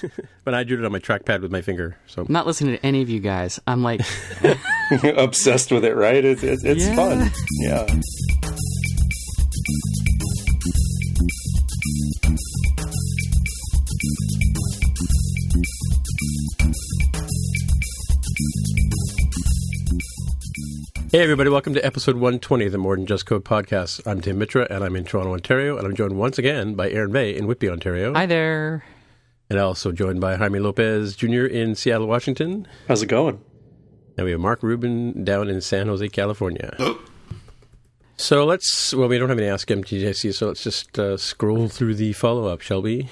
but I drew it on my trackpad with my finger. So I'm not listening to any of you guys. I'm like, obsessed with it, right? It's it's, it's Yeah. fun. Yeah. Hey, everybody, welcome to episode 120 of the More Than Just Code podcast. I'm Tim Mitra, and I'm in Toronto, Ontario, and I'm joined once again by Aaron Vegh in Whitby, Ontario. hi there. And also joined by Jaime Lopez Jr. in Seattle, Washington. How's it going? And we have Mark Rubin down in San Jose, California. So let's, well, we don't have any Ask MTJC, so let's just uh, scroll through the follow up, shall we?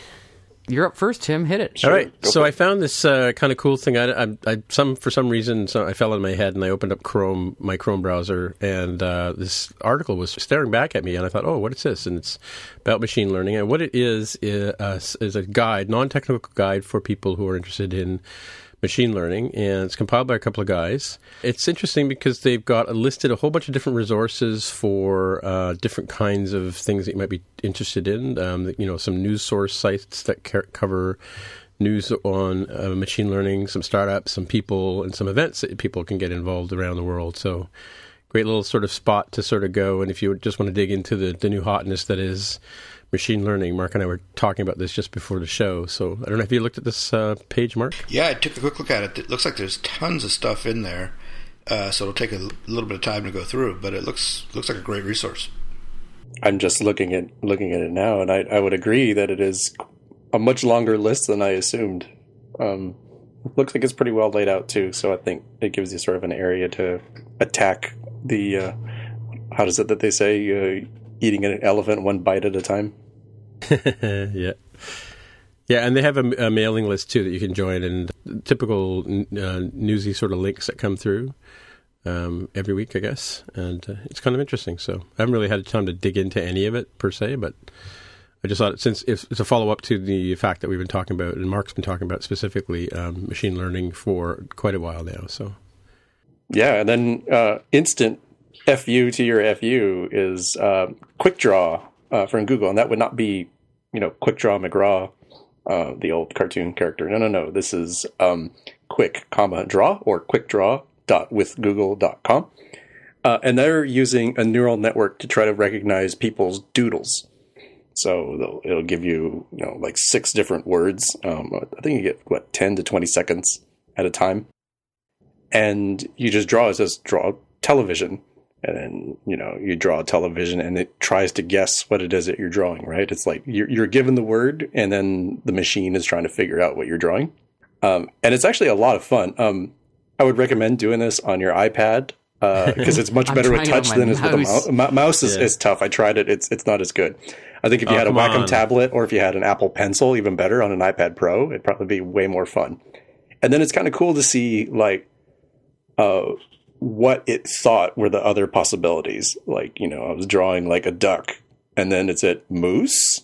You're up first, Tim. Hit it. All right. go So for I found this uh, kind of cool thing. I, I, I, some for some reason, so I fell on my head and I opened up Chrome, my Chrome browser, and uh, this article was staring back at me, and I thought, oh, what is this? And it's about machine learning, and what it is is, uh, is a guide, non-technical guide for people who are interested in machine learning, and it's compiled by a couple of guys. It's interesting because they've got a listed a whole bunch of different resources for uh, different kinds of things that you might be interested in. Um, you know, some news source sites that ca- cover news on uh, machine learning, some startups, some people, and some events that people can get involved around the world. So, great little sort of spot to sort of go. And if you just want to dig into the, the new hotness that is machine learning, Mark and I were talking about this just before the show. So, I don't know if you looked at this uh, page, Mark. Yeah, I took a quick look at it. It looks like there's tons of stuff in there, uh, so it'll take a little bit of time to go through. But it looks looks like a great resource. I'm just looking at looking at it now, and I, I would agree that it is a much longer list than I assumed. Um, looks like it's pretty well laid out too, so I think it gives you sort of an area to attack the. Uh, how does it that they say? Uh, eating an elephant one bite at a time. yeah. Yeah, and they have a, a mailing list too that you can join, and typical uh, newsy sort of links that come through um, every week, I guess. And uh, it's kind of interesting. So I haven't really had time to dig into any of it per se, but I just thought since it's, a follow up to the fact that we've been talking about, and Mark's been talking about specifically um, machine learning for quite a while now. So Yeah, and then uh, instant FU to your FU is uh, Quick Draw uh, from Google, and that would not be, you know, Quick Draw McGraw, uh, the old cartoon character. No, no, no. This is um, Quick, comma Draw or Quick Draw dot with Google.com. Uh, and they're using a neural network to try to recognize people's doodles. So it'll give you, you know, like six different words. Um, I think you get what ten to twenty seconds at a time and you just draw it says draw television and then you know you draw a television and it tries to guess what it is that you're drawing right it's like you're, you're given the word and then the machine is trying to figure out what you're drawing um, and it's actually a lot of fun um, i would recommend doing this on your ipad because it's much better with touch than is with a mouse. mouse. mouse is, Yeah. is tough. I tried it; it's it's not as good. I think if you Oh, had a Wacom on. tablet or if you had an Apple Pencil, even better on an iPad Pro, it'd probably be way more fun. And then it's kind of cool to see like uh, what it thought were the other possibilities. Like you know, I was drawing like a duck, and then it's at moose.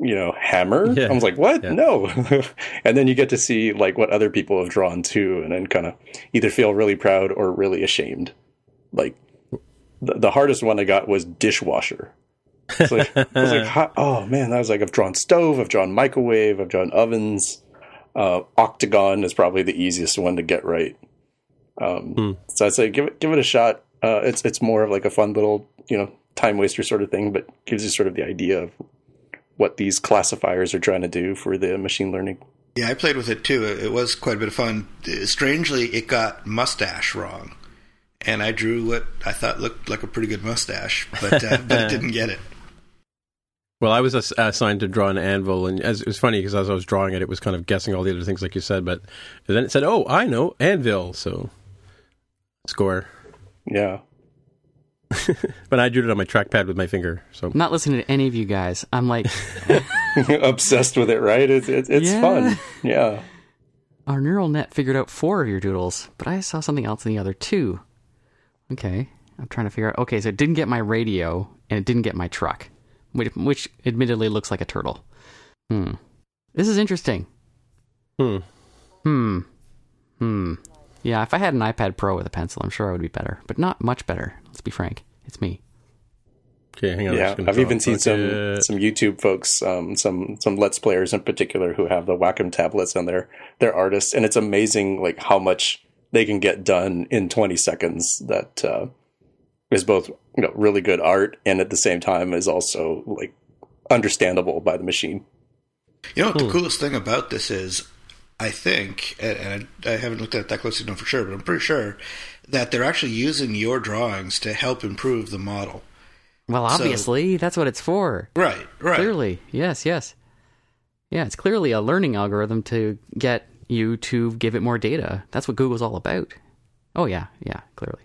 You know, hammer. Yeah. I was like, what? Yeah. No. and then you get to see like what other people have drawn too, and then kind of either feel really proud or really ashamed. Like the, the hardest one I got was dishwasher. It's like, I was like, oh man, I was like, I've drawn stove, I've drawn microwave, I've drawn ovens. Uh, octagon is probably the easiest one to get right. Um, Hmm. So I'd say give it give it a shot. Uh, it's it's more of like a fun little you know time waster sort of thing, but gives you sort of the idea of what these classifiers are trying to do for the machine learning. Yeah, I played with it too. It it was quite a bit of fun. Strangely, it got mustache wrong, and I drew what I thought looked like a pretty good mustache, but uh, but it didn't get it. Well, I was ass- assigned to draw an anvil, and as, it was funny because as I was drawing it, it was kind of guessing all the other things, like you said. But then it said, "Oh, I know anvil," so score. Yeah. But I drew it on my trackpad with my finger, so I'm not listening to any of you guys. I'm like, Obsessed with it, right? It's it's, it's Yeah. fun. Yeah. our neural net figured out four of your doodles, but I saw something else in the other two. Okay, I'm trying to figure out. Okay, so it didn't get my radio and it didn't get my truck, which, which admittedly looks like a turtle. Hmm. This is interesting. hmm. Hmm. Hmm. Yeah, if I had an iPad Pro with a pencil, I'm sure I would be better, but not much better. Let's be frank. It's me. Okay, hang on. I'm yeah, I've even seen some bucket. some YouTube folks, um, some some Let's Players in particular, who have the Wacom tablets and they're they're artists, and it's amazing like how much they can get done in 20 seconds. That uh, is both you know really good art and at the same time is also like understandable by the machine. You know what the coolest thing about this is? I think, and, I, I haven't looked at it that closely to know for sure, but I'm pretty sure that they're actually using your drawings to help improve the model. Well, obviously, that's what it's for. Right, right. Clearly, yes, yes. Yeah, it's clearly a learning algorithm to get you to give it more data. That's what Google's all about. Oh yeah, yeah, clearly.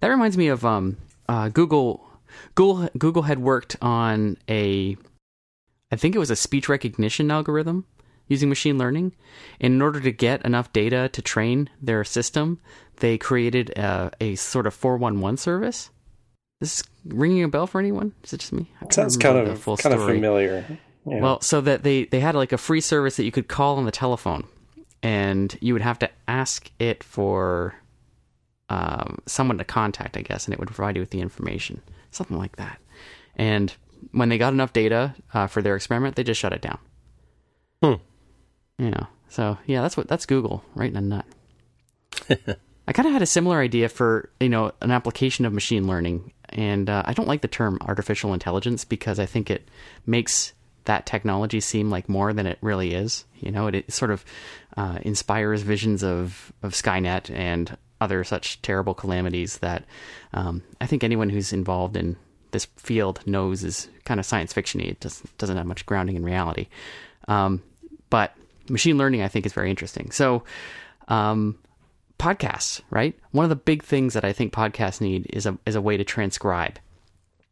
That reminds me of um, uh, Google. Google Google had worked on a, I think it was a speech recognition algorithm using machine learning. And in order to get enough data to train their system, they created a, a sort of four one one service. This is ringing a bell for anyone? Is it just me? Sounds kind of full kind of familiar. Yeah. Well, so that they they had like a free service that you could call on the telephone, and you would have to ask it for um, someone to contact, I guess, and it would provide you with the information, something like that. And when they got enough data uh, for their experiment, they just shut it down. Hmm. Yeah. So yeah, that's what that's Google right in a nut. I kind of had a similar idea for you know an application of machine learning, and uh, I don't like the term artificial intelligence because I think it makes that technology seem like more than it really is. You know, it, it sort of uh, inspires visions of of Skynet and other such terrible calamities that um, I think anyone who's involved in this field knows is kind of science fictiony. It doesn't doesn't have much grounding in reality. Um, but machine learning, I think, is very interesting. So. Um, podcasts, right? One of the big things that I think podcasts need is a is a way to transcribe.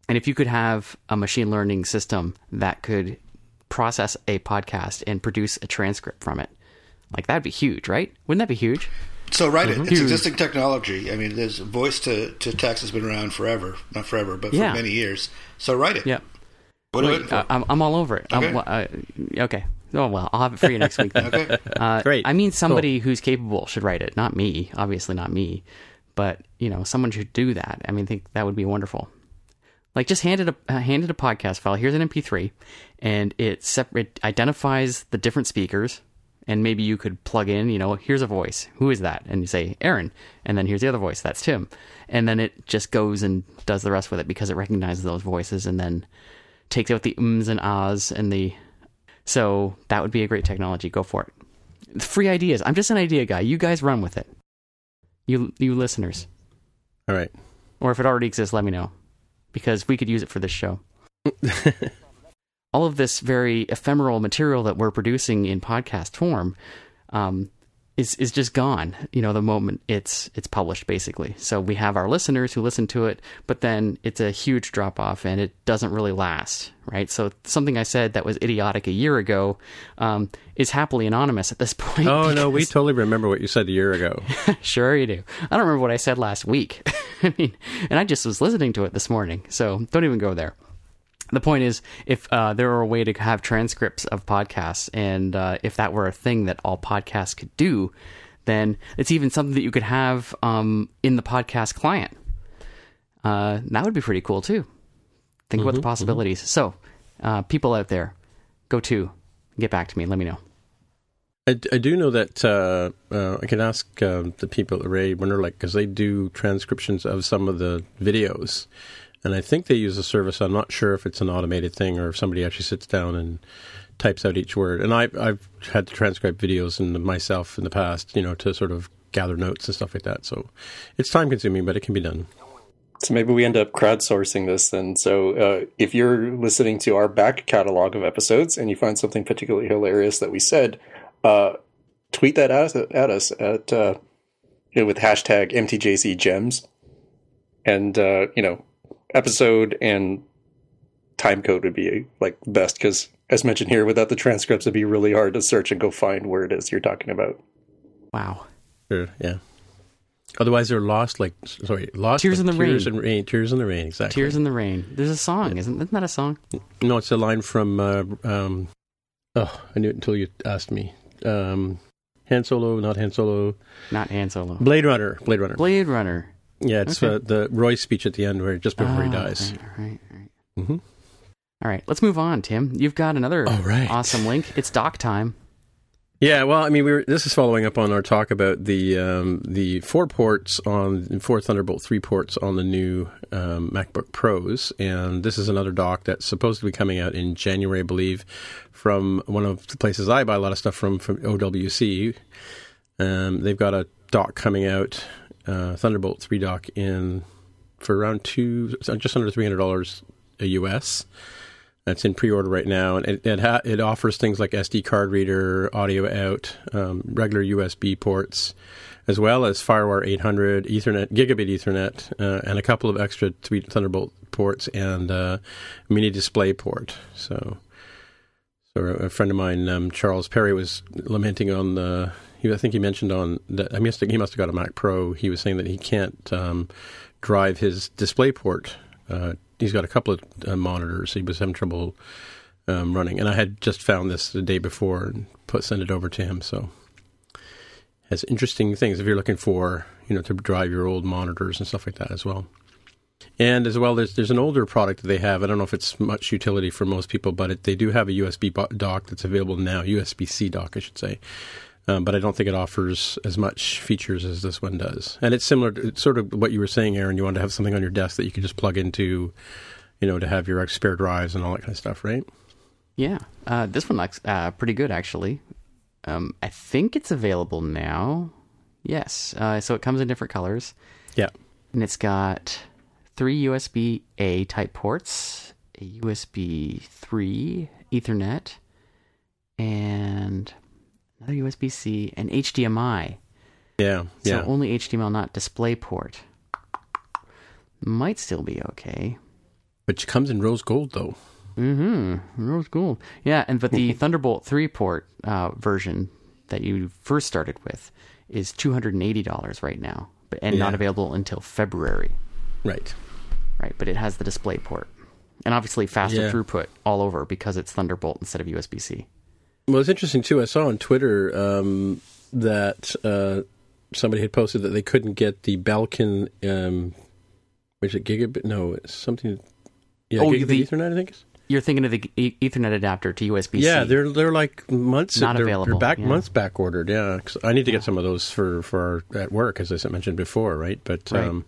And if you could have a machine learning system that could process a podcast and produce a transcript from it, like that'd be huge, right? Wouldn't that be huge? So write it. It's existing technology. I mean, there's voice to, to text has been around forever, not forever, but for Yeah. many years. So write it. Yeah. What Wait, uh. I'm, I'm all over it. I'm- Okay. uh, okay. Oh well, I'll have it for you next week. Then. okay. Uh, Great. I mean, somebody who's capable should write it, not me. Obviously, not me. But you know, someone should do that. I mean, I think that would be wonderful. Like, just hand it a uh, hand it a podcast file. Here's an MP3, and it separate identifies the different speakers. And maybe you could plug in, you know, here's a voice. Who is that? And you say Aaron, and then here's the other voice. That's Tim. And then it just goes and does the rest with it because it recognizes those voices, and then takes out the ums and ahs and the so that would be a great technology. Go for it. Free ideas. I'm just an idea guy. You guys run with it. You you listeners. All right. Or if it already exists, let me know. Because we could use it for this show. All of this very ephemeral material that we're producing in podcast form um, is is just gone. You know, the moment it's it's published, basically. So we have our listeners who listen to it, but then it's a huge drop off, and it doesn't really last, right? So something I said that was idiotic a year ago um, is happily anonymous at this point. Oh no, we totally remember what you said a year ago. sure you do. I don't remember what I said last week. I mean, and I just was listening to it this morning, so don't even go there. The point is, if uh, there were a way to have transcripts of podcasts, and uh, if that were a thing that all podcasts could do, then it's even something that you could have um, in the podcast client. Uh, that would be pretty cool too. Think about the possibilities. So, uh, people out there, go to, get back to me. Let me know. I, I do know that uh, uh, I can ask uh, the people at Ray Wenderlich because they do transcriptions of some of the videos, and I think they use a service. I'm not sure if it's an automated thing or if somebody actually sits down and types out each word. And I, I've had to transcribe videos and myself in the past, you know, to sort of gather notes and stuff like that. So it's time consuming, but it can be done. So maybe we end up crowdsourcing this then. So uh, if you're listening to our back catalog of episodes and you find something particularly hilarious that we said, uh, tweet that at, at us at uh, with hashtag MTJCGems, and uh, you know, episode and time code would be like best because, as mentioned here, without the transcripts, it'd be really hard to search and go find where it is you're talking about. Wow. Sure, yeah. Otherwise, they're lost. Like sorry, lost. Tears like in the tears rain. In rain. Tears in the rain. Exactly. Tears in the Rain. There's a song, isn't, isn't that a song? No, it's a line from. Uh, um, oh, I knew it until you asked me. Um, Han Solo, not Han Solo. Not Han Solo. Blade Runner. Blade Runner. Blade Runner. Yeah, it's okay. uh, the Roy speech at the end, where just before he Ah, dies. Right, right, right. Mm-hmm. All right, let's move on, Tim. You've got another All right. awesome link. It's dock time. Yeah, well, I mean, we were, this is following up on our talk about the um, the four ports on four Thunderbolt three ports on the new um, MacBook Pros, and this is another dock that's supposed to be coming out in January, I believe, from one of the places I buy a lot of stuff from, from OWC. Um, they've got a dock coming out, uh, Thunderbolt three dock in for around two, just under three hundred dollars a US. That's in pre-order right now, and it it, ha- it offers things like SD card reader, audio out, um, regular USB ports, as well as FireWire 800, Ethernet, Gigabit Ethernet, uh, and a couple of extra three Thunderbolt ports and uh, mini display port. So, so a friend of mine, um, Charles Perry, was lamenting on the. He, I think he mentioned on that. I must he must have got a Mac Pro. He was saying that he can't um, drive his display port. Uh, he's got a couple of uh, monitors. He was having trouble um, running, and I had just found this the day before and put send it over to him. So has interesting things if you're looking for you know to drive your old monitors and stuff like that as well. And as well, there's there's an older product that they have. I don't know if it's much utility for most people, but it, they do have a USB dock that's available now, USB C dock, I should say. Um, but I don't think it offers as much features as this one does. And it's similar to it's sort of what you were saying, Aaron. You wanted to have something on your desk that you could just plug into, you know, to have your spare drives and all that kind of stuff, right? Yeah, uh, this one looks uh, pretty good actually. Um, I think it's available now. Yes, uh, so it comes in different colors, Yeah. and it's got three USB A type ports, a USB three Ethernet, and another USB C, and HDMI. Yeah. So Yeah. only HDMI, not DisplayPort. Might still be okay. But it comes in rose gold, though. Mm-hmm. Rose gold. Yeah, and but the Thunderbolt three port uh, version that you first started with is two hundred and eighty dollars right now, but and not available until February. Right. Right, but it has the display port, and obviously faster Yeah. throughput all over because it's Thunderbolt instead of USB C. Well, it's interesting too. I saw on Twitter um, that uh, somebody had posted that they couldn't get the Belkin. Um, was it gigabit? No, it's something. Yeah, Oh, gigabit the- Ethernet. I think. You're thinking of the e- Ethernet adapter to USB yeah, they're they're like months. Not they're, available, They're back yeah. months back ordered. Yeah, 'cause I need to get some of those for for our, at work, as I mentioned before, right? But Right. um,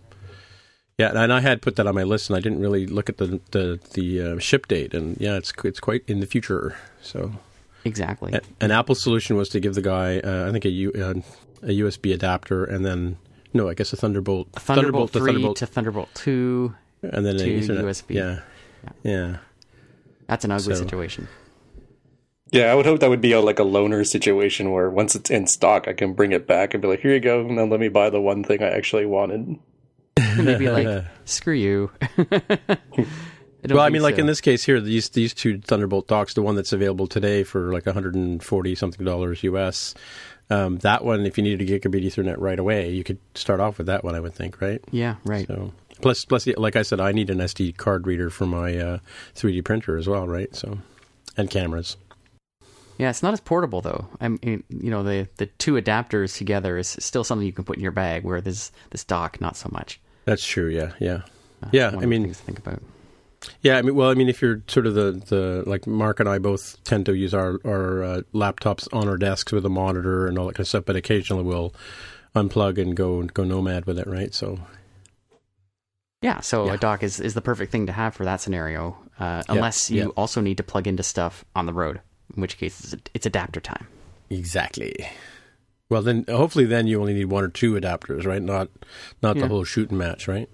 yeah, and I had put that on my list, and I didn't really look at the the the uh, ship date, and yeah, it's it's quite in the future. So exactly. A- An Apple solution was to give the guy, uh, I think, a, U, uh, a USB adapter, and then no, I guess a Thunderbolt, Thunderbolt, to three Thunderbolt, to Thunderbolt two. and then to Ethernet. USB. Yeah, yeah, That's an ugly So- situation. Yeah, I would hope that would be a, like a loaner situation where once it's in stock, I can bring it back and be like, "Here you go, now let me buy the one thing I actually wanted." They'd be like, "Screw you." Well, I mean, like in this case here, these these two Thunderbolt docks, the one that's available today for like 140 something dollars US. Um, that one, if you needed to get a gigabit Ethernet right away, you could start off with that one. I would think, right? Yeah, right. So plus, plus, like I said, I need an SD card reader for my uh, 3D printer as well, right? So and cameras. Yeah, it's not as portable though. I mean, you know, the the two adapters together is still something you can put in your bag. Where this this dock, not so much. That's true. Yeah, yeah. Uh, Yeah, I mean- things to think about. Yeah, I mean, well, I mean, if you're sort of the, the like Mark and I both tend to use our our uh, laptops on our desks with a monitor and all that kind of stuff, but occasionally we'll unplug and go go nomad with it, right? So Yeah, so Yeah. a dock is is the perfect thing to have for that scenario, uh, Yeah, unless you yeah. also need to plug into stuff on the road, in which case it's, it's adapter time. exactly. Well, then hopefully then you only need one or two adapters, right? Not not Yeah. the whole shooting match, right?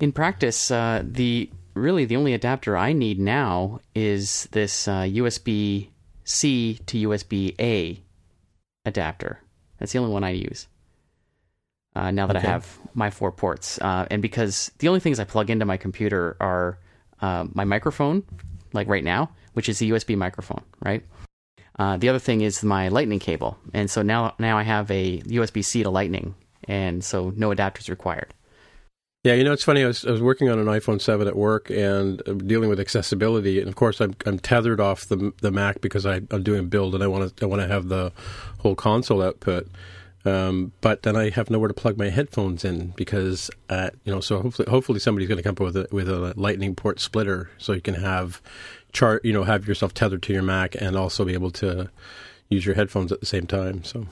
In practice, uh, the really the only adapter I need now is this uh, USB C to USB A adapter. That's the only one I use. Uh, now that Okay. I have my four ports, uh, and because the only things I plug into my computer are uh, my microphone, like right now, which is a USB microphone, right? Uh, the other thing is my lightning cable, and so now now I have a USB C to lightning, and so no adapters required. Yeah, you know, it's funny. I was, I was working on an iPhone 7 at work and uh, dealing with accessibility, and of course, I'm I'm tethered off the the Mac because I, I'm doing build and I want to I want to have the whole console output. Um, but then I have nowhere to plug my headphones in because, uh, you know, so hopefully, hopefully somebody's going to come up with a, with a lightning port splitter so you can have chart, you know, have yourself tethered to your Mac and also be able to use your headphones at the same time. So,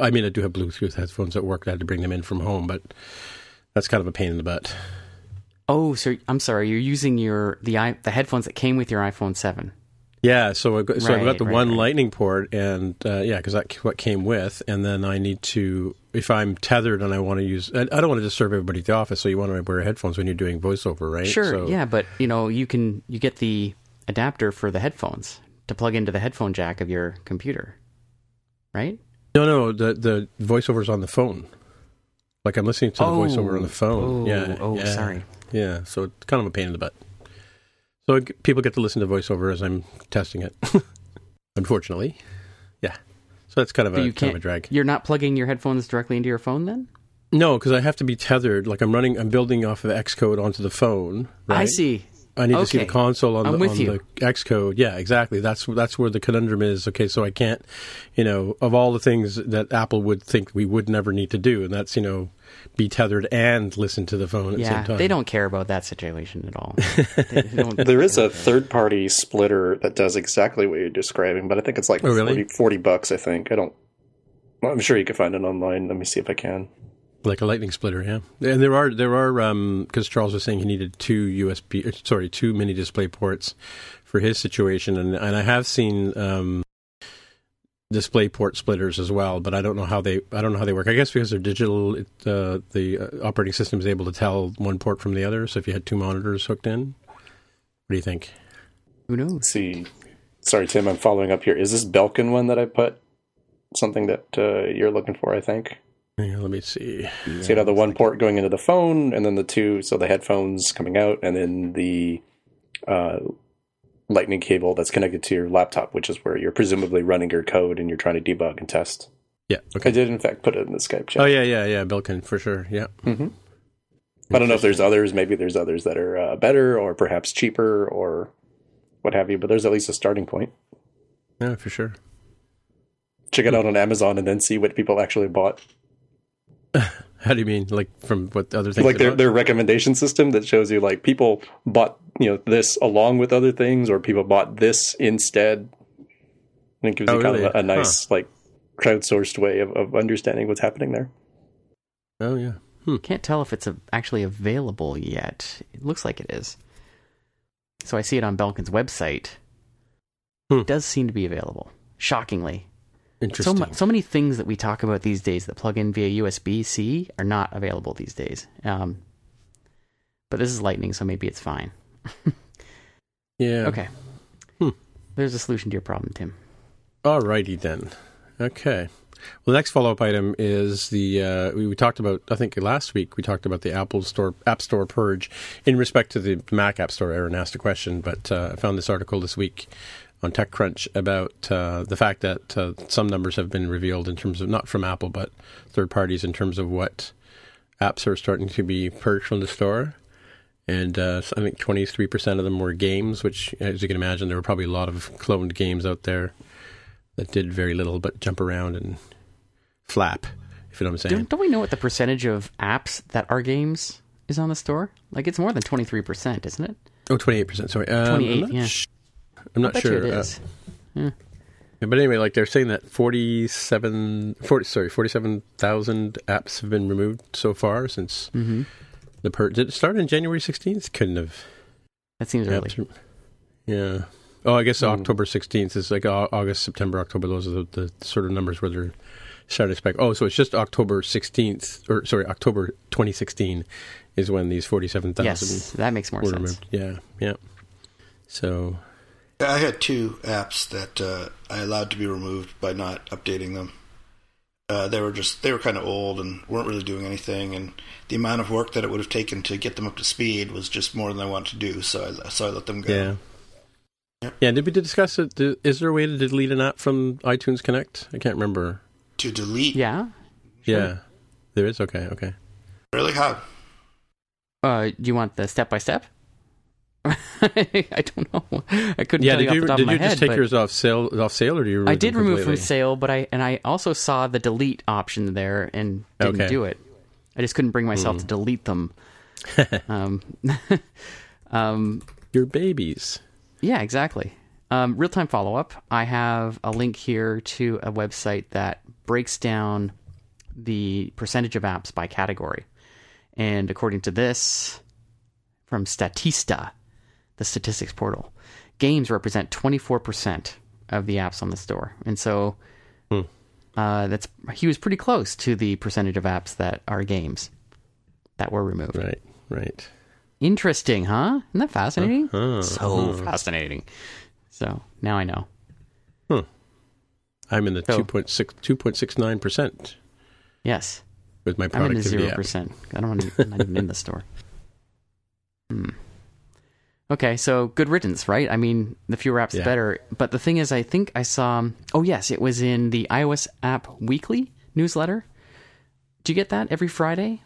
I mean, I do have Bluetooth headphones at work. I had to bring them in from home, but that's kind of a pain in the butt. Oh, so I'm sorry. You're using your the i the headphones that came with your iPhone Seven. Yeah, so I've got, so I've got the right, one right. Lightning port, and uh, yeah, because that's what came with, and then I need to if I'm tethered and I want to use, I, I don't want to disturb everybody at the office, so you want to wear headphones when you're doing voiceover, right? Sure, So- yeah, but you know, you can you get the adapter for the headphones to plug into the headphone jack of your computer, right? No, no, the the voiceover's on the phone. Like I'm listening to the Oh. voiceover on the oh. phone. Oh, yeah. oh, yeah, sorry. Yeah, so it's kind of a pain in the butt. So people get to listen to voiceover as I'm testing it. Unfortunately, yeah. So that's kind of a you kind of a drag. You're not plugging your headphones directly into your phone, then? No, because I have to be tethered. Like I'm running, I'm building off of Xcode onto the phone. Right? I see. I need to see the console on I'm the with on you. the Xcode. Yeah, exactly. That's that's where the conundrum is. Okay, so I can't, you know, of all the things that Apple would think we would never need to do, and that's you know, be tethered and listen to the phone at the Yeah, same time. they don't care about that situation at all. They don't- There is a third party splitter that does exactly what you're describing, but I think it's like Oh, really? 40, 40 bucks, I think. I don't. well, I'm sure you can find it online. Let me see if I can. Like a lightning splitter. Yeah, and there are there are because Charles was saying he needed two USB, uh, sorry, two mini display ports for his situation, and and I have seen. Um, display port splitters as well but i don't know how they i don't know how they work i guess because they're digital it, uh, the uh, operating system is able to tell one port from the other so if you had two monitors hooked in what do you think Who knows? Let's see. Sorry, Tim, I'm following up here. Is this Belkin one that I put? Something that uh, you're looking for, I think. Yeah, let me see so you have the one port going into the phone, and then the two, so the headphones coming out, and then the uh, lightning cable that's connected to your laptop, which is where you're presumably running your code and you're trying to debug and test. yeah Okay. I did, in fact, put it in the Skype chat. oh yeah yeah yeah belkin for sure yeah I don't know if there's others. Maybe there's others that are uh, better or perhaps cheaper or what have you, but there's at least a starting point. yeah for sure Check it out on Amazon and then see what people actually bought. how do you mean like from what other things like their, their recommendation system that shows you like people bought you know this along with other things or people bought this instead and it gives Oh, you kind really? of a, a nice like crowdsourced way of, of understanding what's happening there oh yeah Can't tell if it's a, actually available yet. It looks like it is. So I see it on Belkin's website. Hmm. It does seem to be available. Shockingly. So, interesting mu- so many things that we talk about these days that plug in via USB C are not available these days. Um, but this is Lightning, so maybe it's fine. yeah Okay. Hmm. There's a solution to your problem, Tim. Alrighty then. Okay. Well, the next follow-up item is the uh, we, we talked about. I think last week we talked about the Apple Store App Store purge in respect to the Mac App Store. Aaron asked a question, but uh, I found this article this week on TechCrunch about uh, the fact that uh, some numbers have been revealed in terms of not from Apple but third parties in terms of what apps are starting to be purged from the store. And uh, I think 23% of them were games, which, as you can imagine, there were probably a lot of cloned games out there that did very little but jump around and flap, if you know what I'm saying. Don't, don't we know what the percentage of apps that are games is on the store? Like it's more than 23%, isn't it? Oh, 28%, sorry. Um, 28, I'm not, yeah. sh- I'm not sure. it uh, is. yeah, but anyway, like they're saying that 47, 40, sorry, 47,000 apps have been removed so far since hmm the purge. Did it start on January 16th? Couldn't have. That seems early. yeah. Oh, I guess Hmm. October 16th is like August, September, October. Those are the, the sort of numbers where they're starting to spec. Oh, so it's just October 16th, or sorry, October 2016 is when these 47,000 Yes, that makes more sense. removed. Yeah, yeah. So, I had two apps that uh, I allowed to be removed by not updating them. Uh, they were just they were kind of old and weren't really doing anything, and the amount of work that it would have taken to get them up to speed was just more than I wanted to do. So I so I let them go. yeah. Yep. Yeah, did we discuss it? Is there a way to delete an app from iTunes Connect? I can't remember. To delete, Yeah. Yeah, there is. Okay, okay. really how? Uh, do you want the step by step? I don't know. I couldn't Yeah, did off you did you just head, take yours off sale off sale or do you remove I did remove from sale, but I and I also saw the delete option there and didn't Okay. do it. I just couldn't bring myself to Hmm. delete them. um, um, Your babies. yeah, exactly. Um, Real time follow up. I have a link here to a website that breaks down the percentage of apps by category. And according to this, from Statista, the statistics portal, games represent 24% of the apps on the store. And so uh, that's he was pretty close to the percentage of apps that are games that were removed. Right, right. Interesting, huh? Isn't that fascinating? so fascinating. So now I know. Hmm. I'm in the So- 2.6 2.69% Yes, with my I'm in the productivity zero app. percent. I don't want to. I'm not even in the store. Hmm. Okay, so good riddance, right? I mean, the fewer apps, the Yeah. better. But the thing is, I think I saw. Oh yes, it was in the iOS app weekly newsletter. Do you get that every Friday?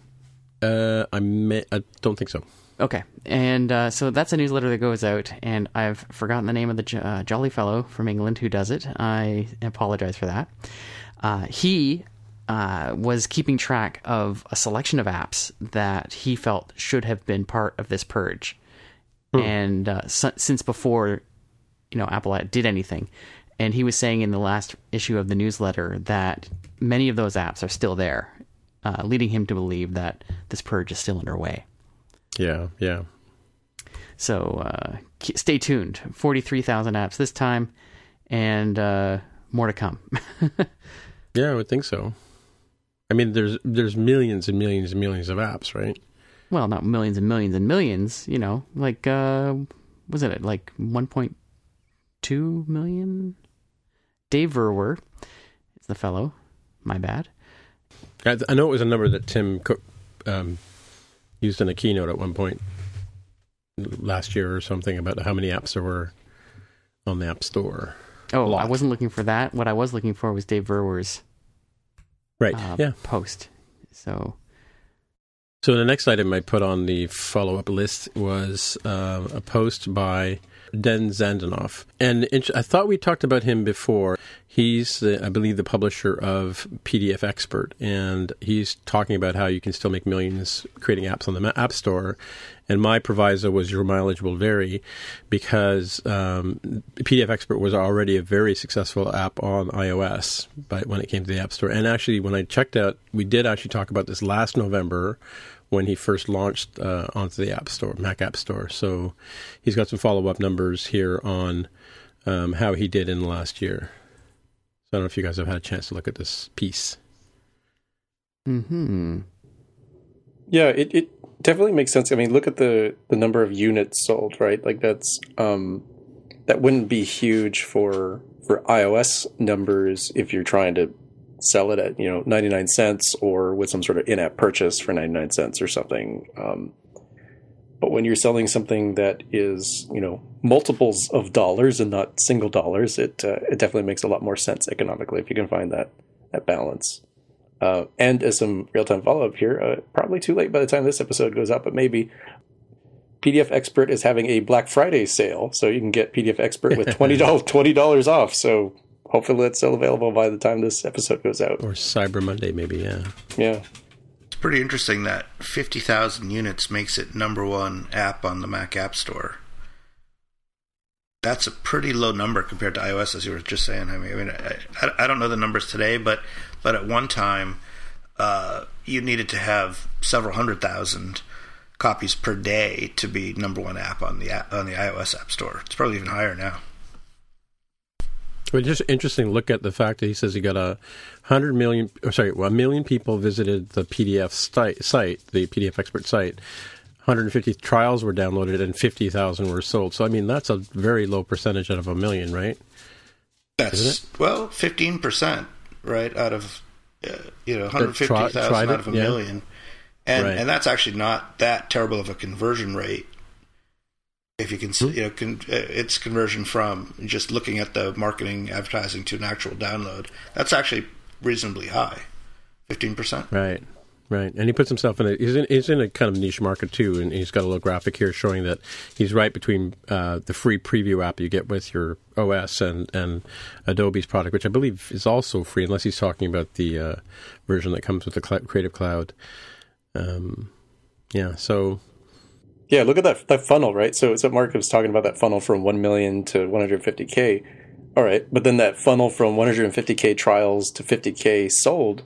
Uh, I may, I don't think so. Okay, and uh, so that's a newsletter that goes out, and I've forgotten the name of the jo- uh, jolly fellow from England who does it. I apologize for that. Uh, he uh, was keeping track of a selection of apps that he felt should have been part of this purge, and uh, since before, you know, Apple did anything, and he was saying in the last issue of the newsletter that many of those apps are still there, uh, leading him to believe that this purge is still underway. Yeah, yeah. So uh, stay tuned. 43,000 apps this time, and uh, more to come. Yeah, I would think so. I mean, there's there's millions and millions and millions of apps, right? Well, not millions and millions and millions, you know, like, uh, was it like 1.2 million? Dave Verwer is the fellow. My bad. I, I know it was a number that Tim Cook um, used in a keynote at one point last year or something about how many apps there were on the App Store. Oh, I wasn't looking for that. What I was looking for was Dave Verwer's Right. uh, yeah. post. So, So the next item I put on the follow-up list was uh, a post by Den Zhadanov, and I thought we talked about him before. He's, the, I believe, the publisher of PDF Expert, and he's talking about how you can still make millions creating apps on the App Store. And my proviso was your mileage will vary, because um, PDF Expert was already a very successful app on iOS, but when it came to the App Store, and actually when I checked out, we did actually talk about this last November when he first launched uh, onto the App Store, Mac App Store. So he's got some follow up numbers here on um, how he did in the last year. So I don't know if you guys have had a chance to look at this piece. hmm. Yeah, it, it definitely makes sense. I mean, look at the the number of units sold, right? Like that's um that wouldn't be huge for for iOS numbers if you're trying to sell it at, you know, 99 cents or with some sort of in-app purchase for 99 cents or something. Um but when you're selling something that is, you know, multiples of dollars and not single dollars, it uh, it definitely makes a lot more sense economically if you can find that that balance. Uh, and as some real time follow up here, uh, probably too late by the time this episode goes out, but maybe PDF Expert is having a Black Friday sale, so you can get PDF Expert with twenty dollars twenty dollars off. So hopefully that's still available by the time this episode goes out. Or Cyber Monday, maybe, yeah. Yeah, It's pretty interesting that 50,000 units makes it number one app on the Mac App Store. That's a pretty low number compared to iOS, as you were just saying. I mean, I, mean, I, I don't know the numbers today, but but at one time, uh, you needed to have several hundred thousand copies per day to be number one app on the on the iOS App Store. It's probably even higher now. But just interesting look at the fact that he says he got a hundred million, sorry, well, a million people visited the PDF site the PDF Expert site. 150 trials were downloaded and 50,000 were sold. So I mean that's a very low percentage out of a million, right? That's well, fifteen percent, right? Out of uh, you know, one hundred fifty tried out of a yeah. million, and Right. and that's actually not that terrible of a conversion rate. If you can, see you know, con- uh, it's conversion from just looking at the marketing advertising to an actual download. That's actually reasonably high, fifteen percent. Right. Right, and he puts himself in a he's in, he's in a kind of niche market too, and he's got a little graphic here showing that he's right between uh, the free preview app you get with your OS and and Adobe's product, which I believe is also free, unless he's talking about the uh, version that comes with the cl- Creative Cloud. Um, yeah, so Yeah, look at that that funnel, right? So, so Mark was talking about that funnel from 1 million to 150k. All right, but then that funnel from 150k trials to 50k sold.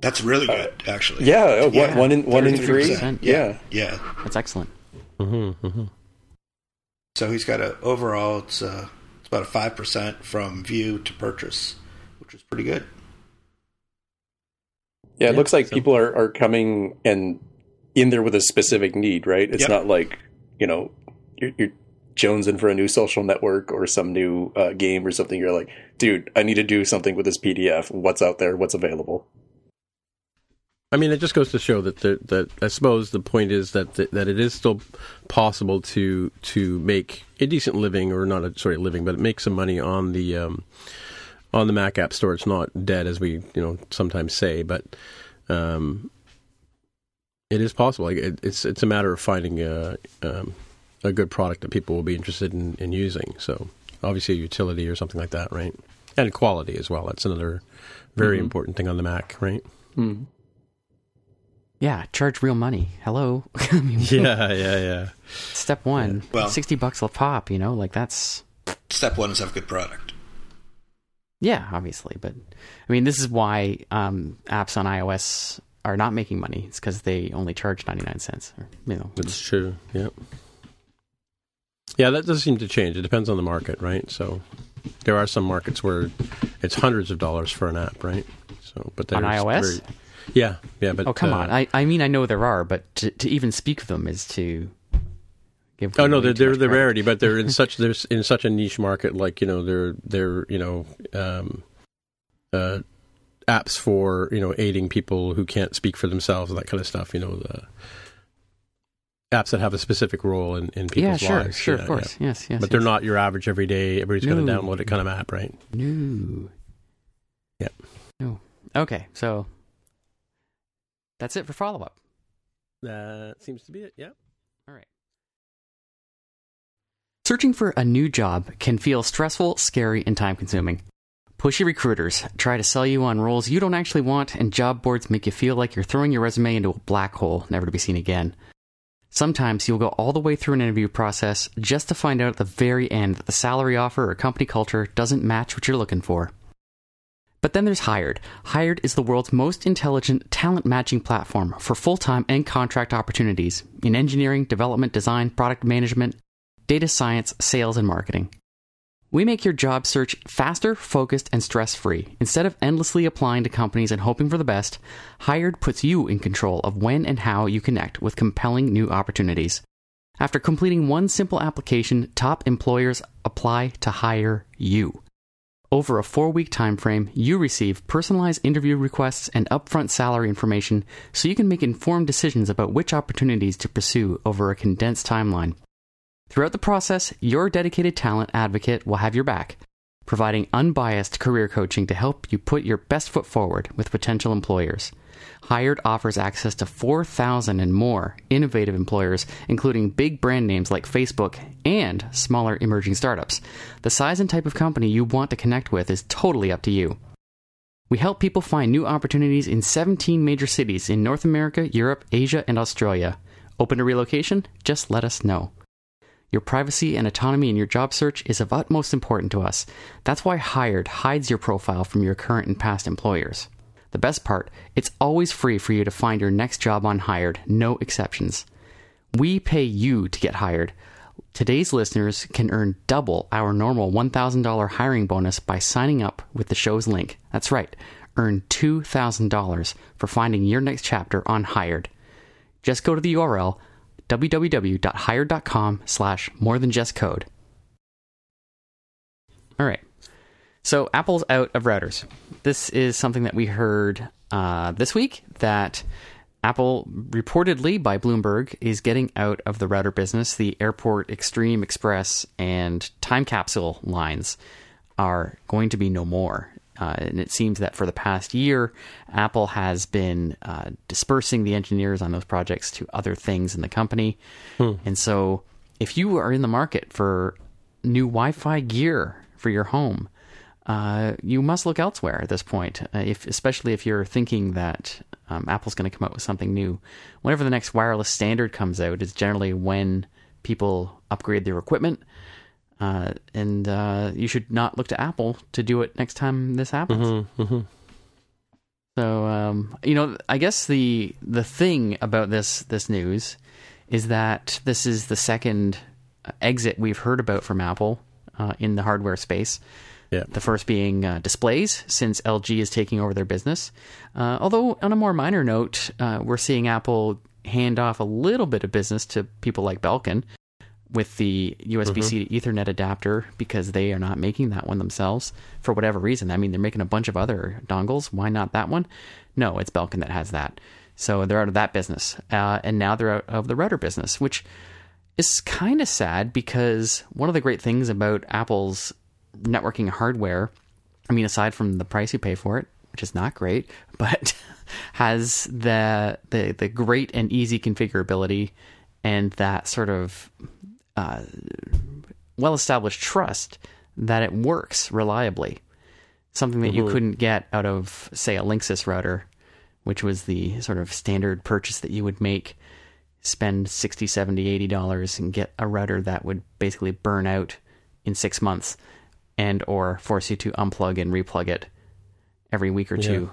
That's really good, actually. Yeah, uh, Yeah, one, one in one in three. 33%. Yeah. Yeah. That's excellent. So he's got a overall it's uh it's about a five percent from view to purchase, which is pretty good. Yeah, it Yeah, looks like so- people are, are coming and in there with a specific need, right? It's Yep. not like, you know, you're, you're jonesing for a new social network or some new uh, game or something. You're like, dude, I need to do something with this PDF. What's out there? What's available? I mean, it just goes to show that the, that I suppose the point is that the, that it is still possible to to make a decent living, or not a sorry living, but make some money on the um, on the Mac App Store. It's not dead as we you know sometimes say, but um, it is possible. Like it, it's it's a matter of finding a um, a good product that people will be interested in, in using. So obviously, utility or something like that, right? And quality as well. That's another very important thing on the Mac, right? Yeah, charge real money. Hello. I mean, Yeah, yeah, yeah. Step one, Well- 60 bucks a pop, you know, like that's, Step one is have a good product. yeah, obviously. But I mean, this is why um, apps on iOS are not making money. It's because they only charge 99 cents. Or, you know, That's true. Yeah. Yeah, that does seem to change. It depends on the market, right? So there are some markets where it's hundreds of dollars for an app, right? So, but On there's iOS? very- yeah, yeah, but oh, come uh, on. I, I mean, I know there are, but to, to even speak of them is to give. Oh no, they're they're the rarity, but they're in such there's in such a niche market. Like you know, they're they're you know um, uh, apps for you know aiding people who can't speak for themselves and that kind of stuff. You know, the apps that have a specific role in, in people's Yeah, sure, lives. sure, Yeah, of course. yeah. Yes, yes. but they're not your average everyday. Everybody's going to download it kind of app, right? No. Yep. No. Okay, so that's it for follow up. That seems to be it. Yeah. All right. Searching for a new job can feel stressful, scary, and time consuming. Pushy recruiters try to sell you on roles you don't actually want, and job boards make you feel like you're throwing your resume into a black hole, never to be seen again. Sometimes you'll go all the way through an interview process just to find out at the very end that the salary offer or company culture doesn't match what you're looking for. But then there's Hired. Hired is the world's most intelligent talent matching platform for full time and contract opportunities in engineering, development, design, product management, data science, sales, and marketing. We make your job search faster, focused, and stress free. Instead of endlessly applying to companies and hoping for the best, Hired puts you in control of when and how you connect with compelling new opportunities. After completing one simple application, top employers apply to hire you. Over a four week time frame, you receive personalized interview requests and upfront salary information so you can make informed decisions about which opportunities to pursue over a condensed timeline. Throughout the process, your dedicated talent advocate will have your back, providing unbiased career coaching to help you put your best foot forward with potential employers. Hired offers access to 4,000 and more innovative employers, including big brand names like Facebook and smaller emerging startups. The size and type of company you want to connect with is totally up to you. We help people find new opportunities in 17 major cities in North America, Europe, Asia, and Australia. Open to relocation? Just let us know. Your privacy and autonomy in your job search is of utmost importance to us. That's why Hired hides your profile from your current and past employers. The best part, it's always free for you to find your next job on Hired, no exceptions. We pay you to get hired. Today's listeners can earn double our normal $1,000 hiring bonus by signing up with the show's link. That's right, earn $2,000 for finding your next chapter on Hired. Just go to the URL www.hired.com slash more than just code. All right. So Apple's out of routers. This is something that we heard uh, this week that Apple reportedly by Bloomberg is getting out of the router business. The Airport Extreme Express and Time Capsule lines are going to be no more. Uh, and it seems that for the past year, Apple has been uh, dispersing the engineers on those projects to other things in the company. And so, if you are in the market for new Wi Fi gear for your home, uh, you must look elsewhere at this point, uh, if, especially if you're thinking that um, Apple's going to come out with something new. Whenever the next wireless standard comes out, is generally when people upgrade their equipment. Uh, and uh, you should not look to Apple to do it next time this happens. So um, you know, I guess the the thing about this this news is that this is the second uh, exit we've heard about from Apple uh, in the hardware space. Yeah. The first being uh, displays, since LG is taking over their business. Uh, although, on a more minor note, uh, we're seeing Apple hand off a little bit of business to people like Belkin with the USB C to Ethernet adapter because they are not making that one themselves for whatever reason. I mean, they're making a bunch of other dongles. Why not that one? No, it's Belkin that has that. So they're out of that business. Uh, and now they're out of the router business, which is kind of sad because one of the great things about Apple's networking hardware, I mean, aside from the price you pay for it, which is not great, but has the the the great and easy configurability and that sort of uh, well established trust that it works reliably. Something that you couldn't get out of, say, a Linksys router, which was the sort of standard purchase that you would make, spend 60 70 80 dollars and get a router that would basically burn out in six months and or force you to unplug and replug it every week or two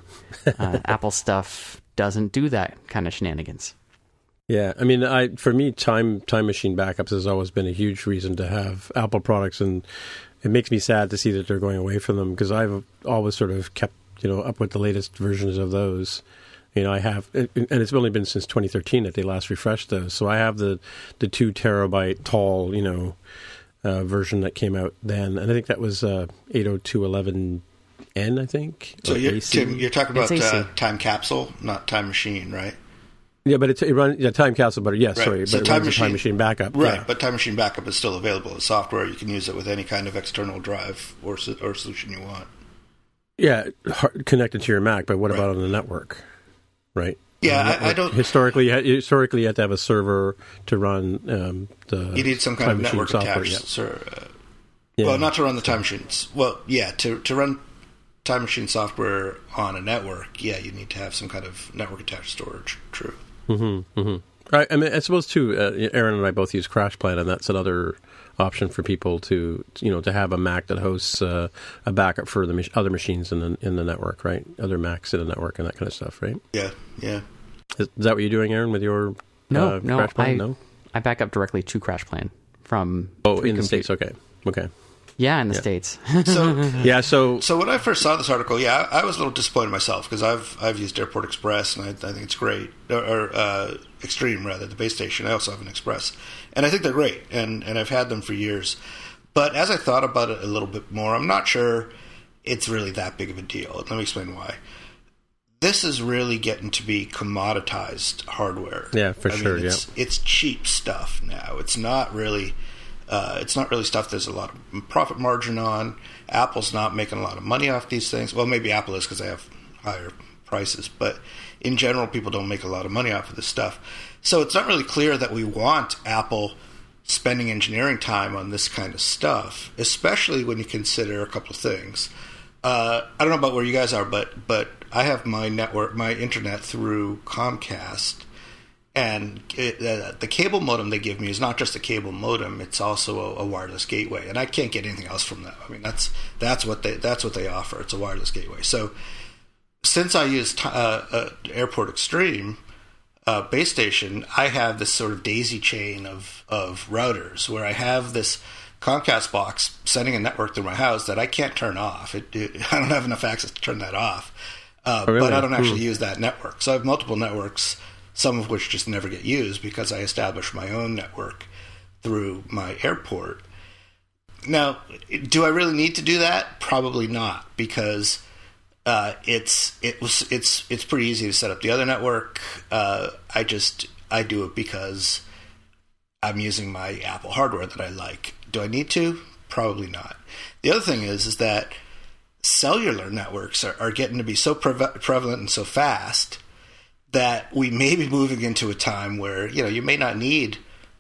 uh, apple stuff doesn't do that kind of shenanigans Yeah, I mean, I for me, time time machine backups has always been a huge reason to have Apple products, and it makes me sad to see that they're going away from them because I've always sort of kept you know up with the latest versions of those. You know, I have, and it's only been since 2013 that they last refreshed those. So I have the the two terabyte tall, you know, uh, version that came out then, and I think that was uh, 802.11n. I think. So you're, AC. Tim, you're talking about uh, time capsule, not time machine, right? yeah, but it's it run yeah time capsule, but yes, Right. sorry, So but it Time runs a time Machine- machine backup, Right, yeah. but Time Machine Backup is still available as software. You can use it with any kind of external drive or or solution you want. Yeah, connected to your Mac, but what Right. about on the network? Right. Yeah, On I- I don't- Historically, you had- historically, you had to have a server to run um, the. You need some kind of network software, attached. yeah. Sir, uh, Yeah. Well, not to run the time machines. Well, yeah, to to run time machine software on a network, yeah, you need to have some kind of network attached storage. True. Right. I mean, I suppose too. Uh, Aaron and I both use CrashPlan, and that's another option for people to, you know, to have a Mac that hosts uh, a backup for the mach- other machines in the in the network, right? Other Macs in the network and that kind of stuff, right? Yeah, yeah. Is, is that what you're doing, Aaron, with your no uh, no CrashPlan? I, no. I back up directly to crash plan from Oh, in the states. Okay. Okay. Yeah in the states So, Yeah. So so when I first saw this article, yeah, I, I was a little disappointed myself because I've I've used Airport Express and I, I think it's great, or, or uh, Extreme rather, the base station. I also have an Express, and I think they're great, and and I've had them for years. But as I thought about it a little bit more, I'm not sure it's really that big of a deal. Let me explain why. This is really getting to be commoditized hardware. Yeah, for I sure, Mean, it's, it's cheap stuff now. It's not really. Uh, it's not really stuff there's a lot of profit margin on. Apple's not making a lot of money off these things. Well, maybe Apple is because they have higher prices, but in general, people don't make a lot of money off of this stuff. So it's not really clear that we want Apple spending engineering time on this kind of stuff, especially when you consider a couple of things. Uh, I don't know about where you guys are, but but I have my network, my internet through Comcast, and it, uh, the cable modem they give me is not just a cable modem; it's also a, a wireless gateway, and I can't get anything else from them. I mean, that's that's what they that's what they offer. It's a wireless gateway. So since I use t- uh, uh, Airport Extreme uh, base station, I have this sort of daisy chain of of routers where I have this Comcast box sending a network through my house that I can't turn off. It, it, I don't have enough access to turn that off, uh, really? but I don't actually use that network. So I have multiple networks, some of which just never get used because I established my own network through my airport. Now, do I really need to do that? Probably not, because uh, it's it was it's it's pretty easy to set up the other network. Uh, I just I do it because I'm using my Apple hardware that I like. Do I need to? Probably not. The other thing is is that cellular networks are, are getting to be so preve- prevalent and so fast that we may be moving into a time where you know you may not need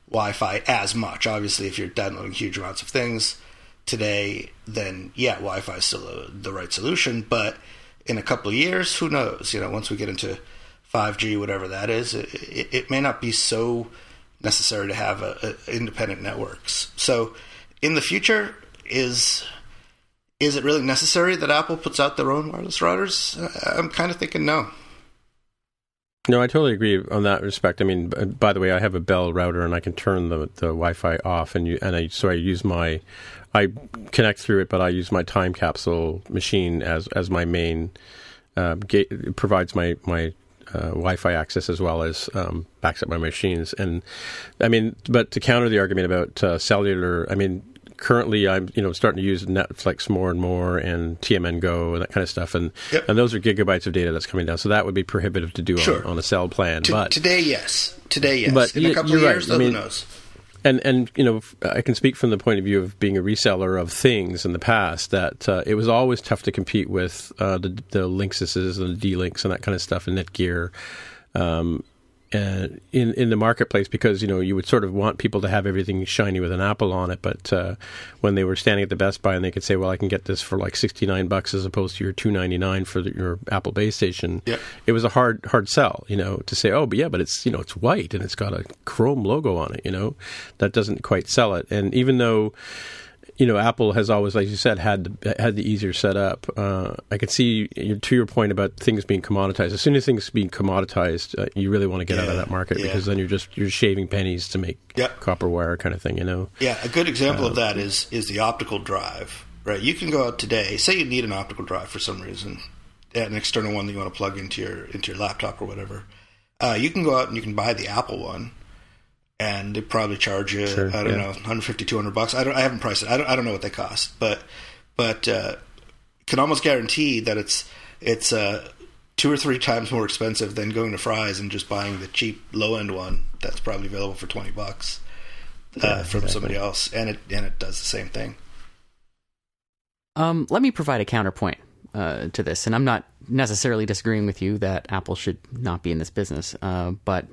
Wi-Fi as much. Obviously, if you're downloading huge amounts of things today, then yeah, Wi-Fi is still a, the right solution. But in a couple of years, who knows? You know, once we get into 5G, whatever that is, it, it, it may not be so necessary to have a, a independent networks. So, in the future, is is it really necessary that Apple puts out their own wireless routers? Uh, I'm kind of thinking no. No, I totally agree on that respect. I mean, by the way, I have a Bell router and I can turn the the Wi-Fi off, and you and I so I use my I connect through it, but I use my time capsule machine as as my main uh, gate. It provides my my uh, Wi-Fi access as well as um, backs up my machines. And I mean, but to counter the argument about uh, cellular, I mean, currently I'm you know starting to use Netflix more and more and TMN Go and that kind of stuff, and Yep. and those are gigabytes of data that's coming down. So that would be prohibitive to do Sure. on, on a cell plan. T- but today, yes. Today, yes. But In a couple of right. years, I though, mean- who knows? and and you know I can speak from the point of view of being a reseller of things in the past that uh, it was always tough to compete with uh, the the Linksys and the D-Links and that kind of stuff and Netgear. Um, and in in the marketplace because you know you would sort of want people to have everything shiny with an apple on it, but uh, when they were standing at the Best Buy and they could say, "Well, I can get this for like sixty nine bucks as opposed to your two ninety nine for the, your Apple base station," Yep. it was a hard hard sell, you know, to say, "Oh, but yeah, but it's you know it's white and it's got a Chrome logo on it," you know, that doesn't quite sell it. And even though you know, Apple has always, like you said, had the, had the easier setup. Uh, I can see to your point about things being commoditized. As soon as things being commoditized, uh, you really want to get out of that market yeah. because then you're just you're shaving pennies to make Yep. copper wire kind of thing. You know, Yeah, a good example Uh, of that is is the optical drive. Right, you can go out today. Say you need an optical drive for some reason, an external one that you want to plug into your into your laptop or whatever. Uh, you can go out and you can buy the Apple one, and they probably charge you Sure, I don't yeah. know 150 200 bucks. I don't I haven't priced it. I don't I don't know what they cost, but but uh, can almost guarantee that it's it's uh, two or three times more expensive than going to Fry's and just buying the cheap low end one that's probably available for 20 bucks uh, Yeah, from exactly. somebody else, and it and it does the same thing. Um, let me provide a counterpoint uh, to this, and I'm not necessarily disagreeing with you that Apple should not be in this business, uh, but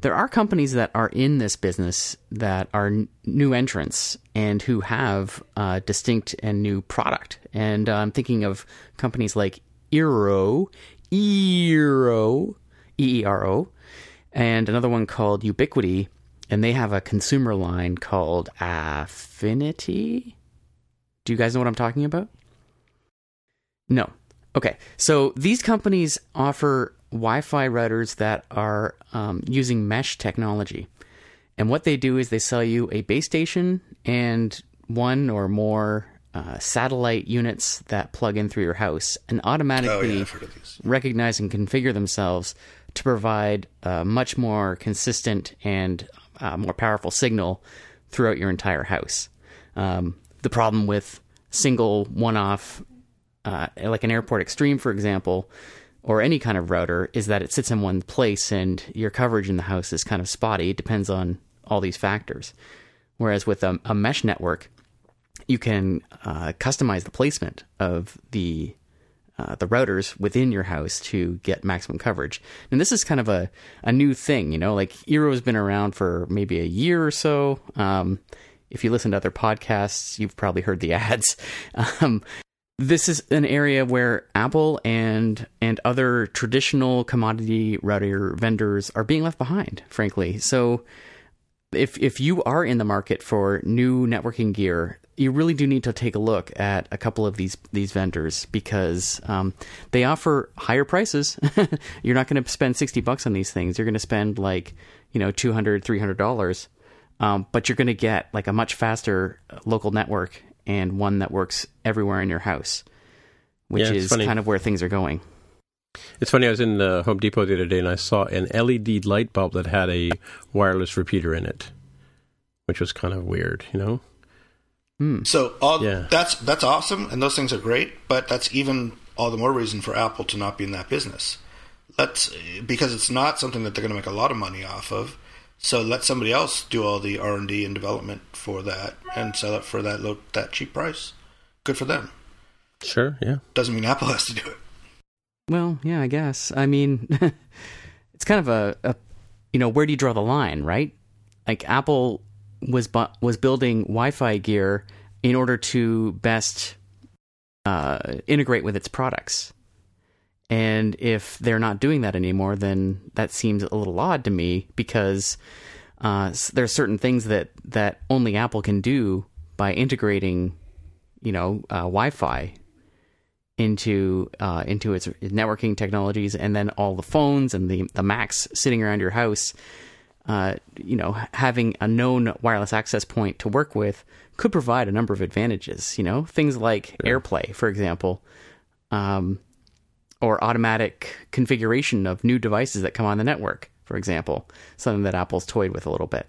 there are companies that are in this business that are n- new entrants and who have uh, distinct and new product. And uh, I'm thinking of companies like Eero, Eero, E E R O, and another one called Ubiquiti, and they have a consumer line called Affinity. Do you guys know what I'm talking about? No. Okay. So these companies offer Wi Fi routers that are um, using mesh technology. And what they do is they sell you a base station and one or more uh, satellite units that plug in through your house and Oh automatically yeah, of these. recognize and configure themselves to provide a much more consistent and uh, more powerful signal throughout your entire house. Um, the problem with single one-off, uh, like an Airport Extreme, for example, or any kind of router, is that it sits in one place and your coverage in the house is kind of spotty. It depends on all these factors. Whereas with a, a mesh network, you can uh, customize the placement of the uh, the routers within your house to get maximum coverage. And this is kind of a, a new thing, you know, like Eero's been around for maybe a year or so. Um, if you listen to other podcasts, you've probably heard the ads. Um, this is an area where Apple and and other traditional commodity router vendors are being left behind, frankly. So if if you are in the market for new networking gear, you really do need to take a look at a couple of these these vendors because um, they offer higher prices. You're not going to spend sixty bucks on these things. You're going to spend like you know 200 300 dollars, um, but you're going to get like a much faster local network and one that works everywhere in your house, which Yeah, is funny. kind of where things are going. it's funny. I was in the Home Depot the other day and I saw an LED light bulb that had a wireless repeater in it, which was kind of weird. You know, Hmm. So all Yeah. that's that's awesome, and those things are great. But that's even all the more reason for Apple to not be in that business. Let's because it's not something that they're going to make a lot of money off of. So let somebody else do all the R and D and development for that, and sell it for that low, that cheap price. Good for them. Sure, yeah. Doesn't mean Apple has to do it. Well, yeah, I guess. I mean, it's kind of a, a, you know, where do you draw the line, right? Like Apple was bu- was building Wi-Fi gear in order to best uh, integrate with its products. And if they're not doing that anymore, then that seems a little odd to me because uh, there are certain things that, that only Apple can do by integrating, you know, uh, Wi-Fi into uh, into its networking technologies, and then all the phones and the the Macs sitting around your house. Uh, you know, having a known wireless access point to work with could provide a number of advantages. You know, things like. AirPlay, for example, um, or automatic configuration of new devices that come on the network, for example, something that Apple's toyed with a little bit.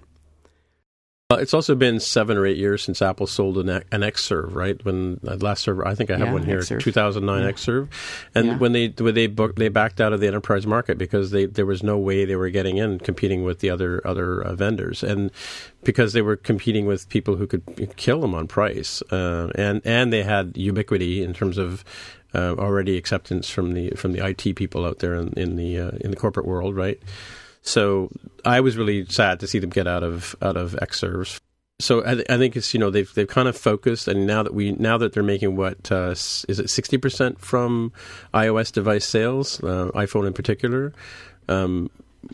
Uh, it's also been seven or eight years since Apple sold an, an Xserve, right? When uh, last server, I think I have yeah, one here, Xserve. 2009 yeah. Xserve, and Yeah. when they when they booked, they backed out of the enterprise market because they there was no way they were getting in competing with the other other uh, vendors, and because they were competing with people who could kill them on price, uh, and and they had ubiquity in terms of. Uh, already acceptance from the from the IT people out there in, in the uh, in the corporate world, right? So I was really sad to see them get out of out of Xserves. So I, th- I think it's you know they've they've kind of focused, and now that we now that they're making what uh, is it sixty percent from iOS device sales, uh, iPhone in particular. Um,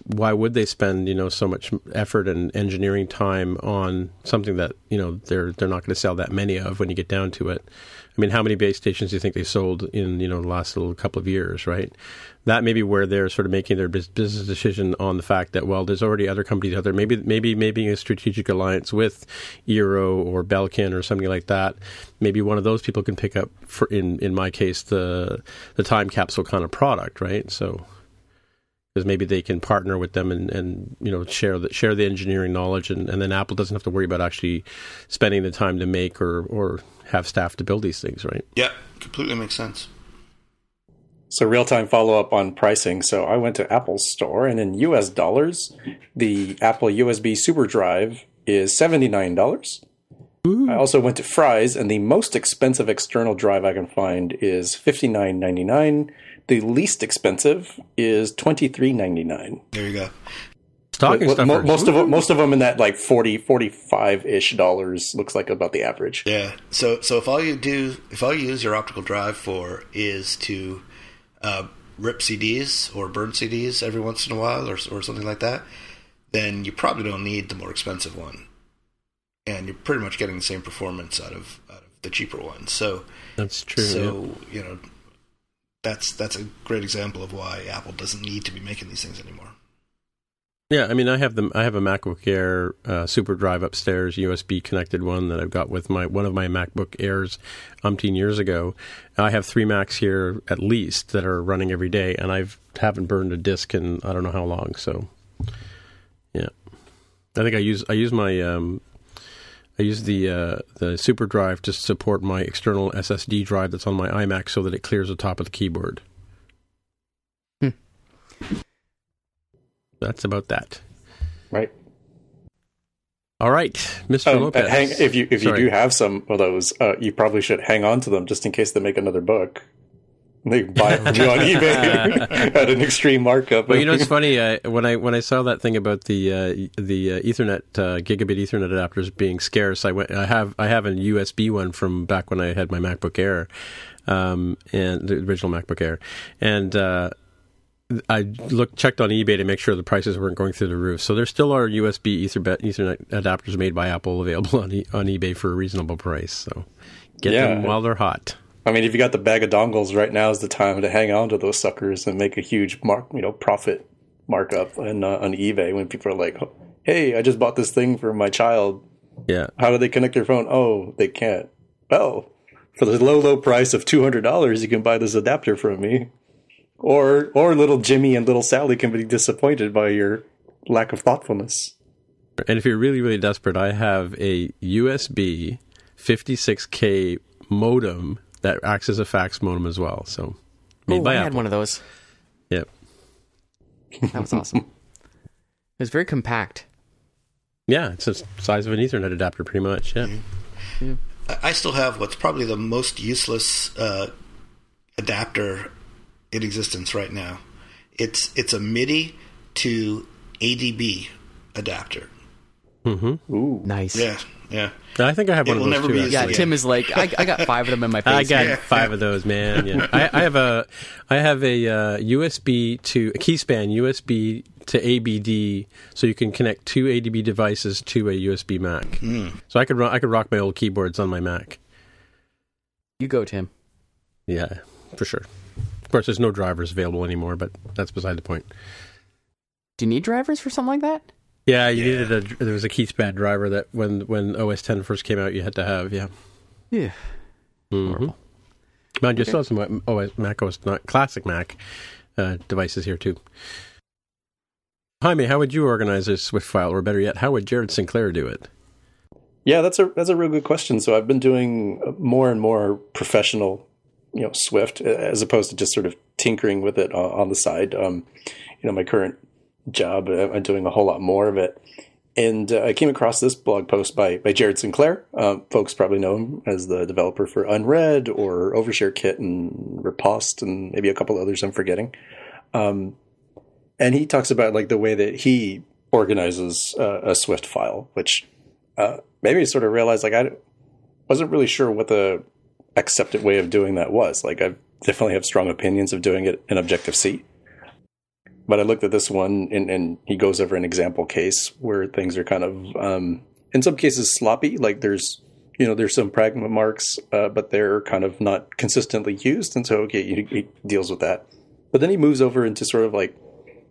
why would they spend you know so much effort and engineering time on something that you know they're they're not going to sell that many of when you get down to it? I mean, how many base stations do you think they sold in you know the last little couple of years, right? That may be where they're sort of making their business decision on the fact that well, there's already other companies out there. Maybe maybe maybe a strategic alliance with Eero or Belkin or something like that. Maybe one of those people can pick up for in in my case the the time capsule kind of product, right? So because maybe they can partner with them and, and you know share the share the engineering knowledge and, and then Apple doesn't have to worry about actually spending the time to make or or have staff to build these things, right? Yeah, completely makes sense. So real time follow up on pricing. So I went to Apple's store, and in U.S. dollars, the Apple USB Super Drive is seventy nine dollars. I also went to Fry's, and the most expensive external drive I can find is fifty nine ninety nine. The least expensive is twenty three ninety nine. There you go. Stocking Mo- stuffers. most of them, most of them in that like 40 45 ish dollars looks like about the average. Yeah. So so if all you do, if all you use your optical drive for is to uh, rip CDs or burn CDs every once in a while or or something like that, then you probably don't need the more expensive one, and you're pretty much getting the same performance out of out of the cheaper one. So That's true. yeah. so you know that's that's a great example of why Apple doesn't need to be making these things anymore. Yeah, I mean, I have the I have a MacBook Air uh, Super Drive upstairs, USB connected one that I've got with my one of my MacBook Airs, umpteen years ago. I have three Macs here at least that are running every day, and I've haven't burned a disk in I don't know how long. So, yeah, I think I use I use my um, I use the uh, the Super Drive to support my external SSD drive that's on my iMac, so that it clears the top of the keyboard. Hmm. That's about that. Right. All right, Mr. Um, Lopez. hang, if you if you do have some of those, uh, you probably should hang on to them just in case they make another book. They buy it you on eBay at an extreme markup. Well, you know, it's funny uh, when I when I saw that thing about the uh, the uh, Ethernet uh, gigabit Ethernet adapters being scarce. I went. I have I have a USB one from back when I had my MacBook Air, um, and the original MacBook Air, and. I looked checked on eBay to make sure the prices weren't going through the roof. So there still are USB Ethernet, Ethernet adapters made by Apple available on e- on eBay for a reasonable price. So get Yeah. them while they're hot. I mean, if you got the bag of dongles right now is the time to hang on to those suckers and make a huge mark, you know, profit markup on uh, on eBay when people are like, "Hey, I just bought this thing for my child. Yeah, How do they connect their phone? Oh, they can't. Well, for the low, low price of two hundred dollars, you can buy this adapter from me. Or, or little Jimmy and little Sally can be disappointed by your lack of thoughtfulness. And if you're really, really desperate, I have a USB 56K modem that acts as a fax modem as well. So made oh, by I Apple. had one of those. Yep. That was awesome. it was very compact. Yeah, it's the size of an Ethernet adapter, pretty much. Yeah. I still have what's probably the most useless uh, adapter in existence right now. It's it's a MIDI to ADB adapter. Hmm. Ooh. Nice. Yeah, yeah. I think I have It one of those never too. be used Yeah, again. Tim is like, I, I got five of them in my I basement. got five of those, man. Yeah. I, I have a I have a uh, USB to a keyspan USB to ABD, so you can connect two ADB devices to a USB Mac. So I could run, I could rock my old keyboards on my Mac. You go, Tim. Yeah, for sure. Of course, there's no drivers available anymore, but that's beside the point. Do you need drivers for something like that? Yeah, you needed a there was a keyspan driver that when when OS 10 first came out, you had to have. Yeah. Yeah. Mm-hmm. Mind you, still have some OS, Mac OS, not classic Mac uh, devices here too. Jaime, how would you organize a Swift file, or better yet, how would Jared Sinclair do it? Yeah, that's a that's a real good question. So I've been doing more and more professional, you know, Swift as opposed to just sort of tinkering with it on, the side. Um, you know, my current job, uh, I'm doing a whole lot more of it. And uh, I came across this blog post by by Jared Sinclair. Uh, folks probably know him as the developer for Unread or Overshare Kit and Repost and maybe a couple others I'm forgetting. Um, and he talks about like the way that he organizes uh, a Swift file, which uh, made me sort of realize like I wasn't really sure what the accepted way of doing that was. Like I definitely have strong opinions of doing it in Objective C, but I looked at this one and, and he goes over an example case where things are kind of um, in some cases sloppy. Like there's you know there's some pragma marks, uh, but they're kind of not consistently used, and so okay, he, he deals with that. But then he moves over into sort of like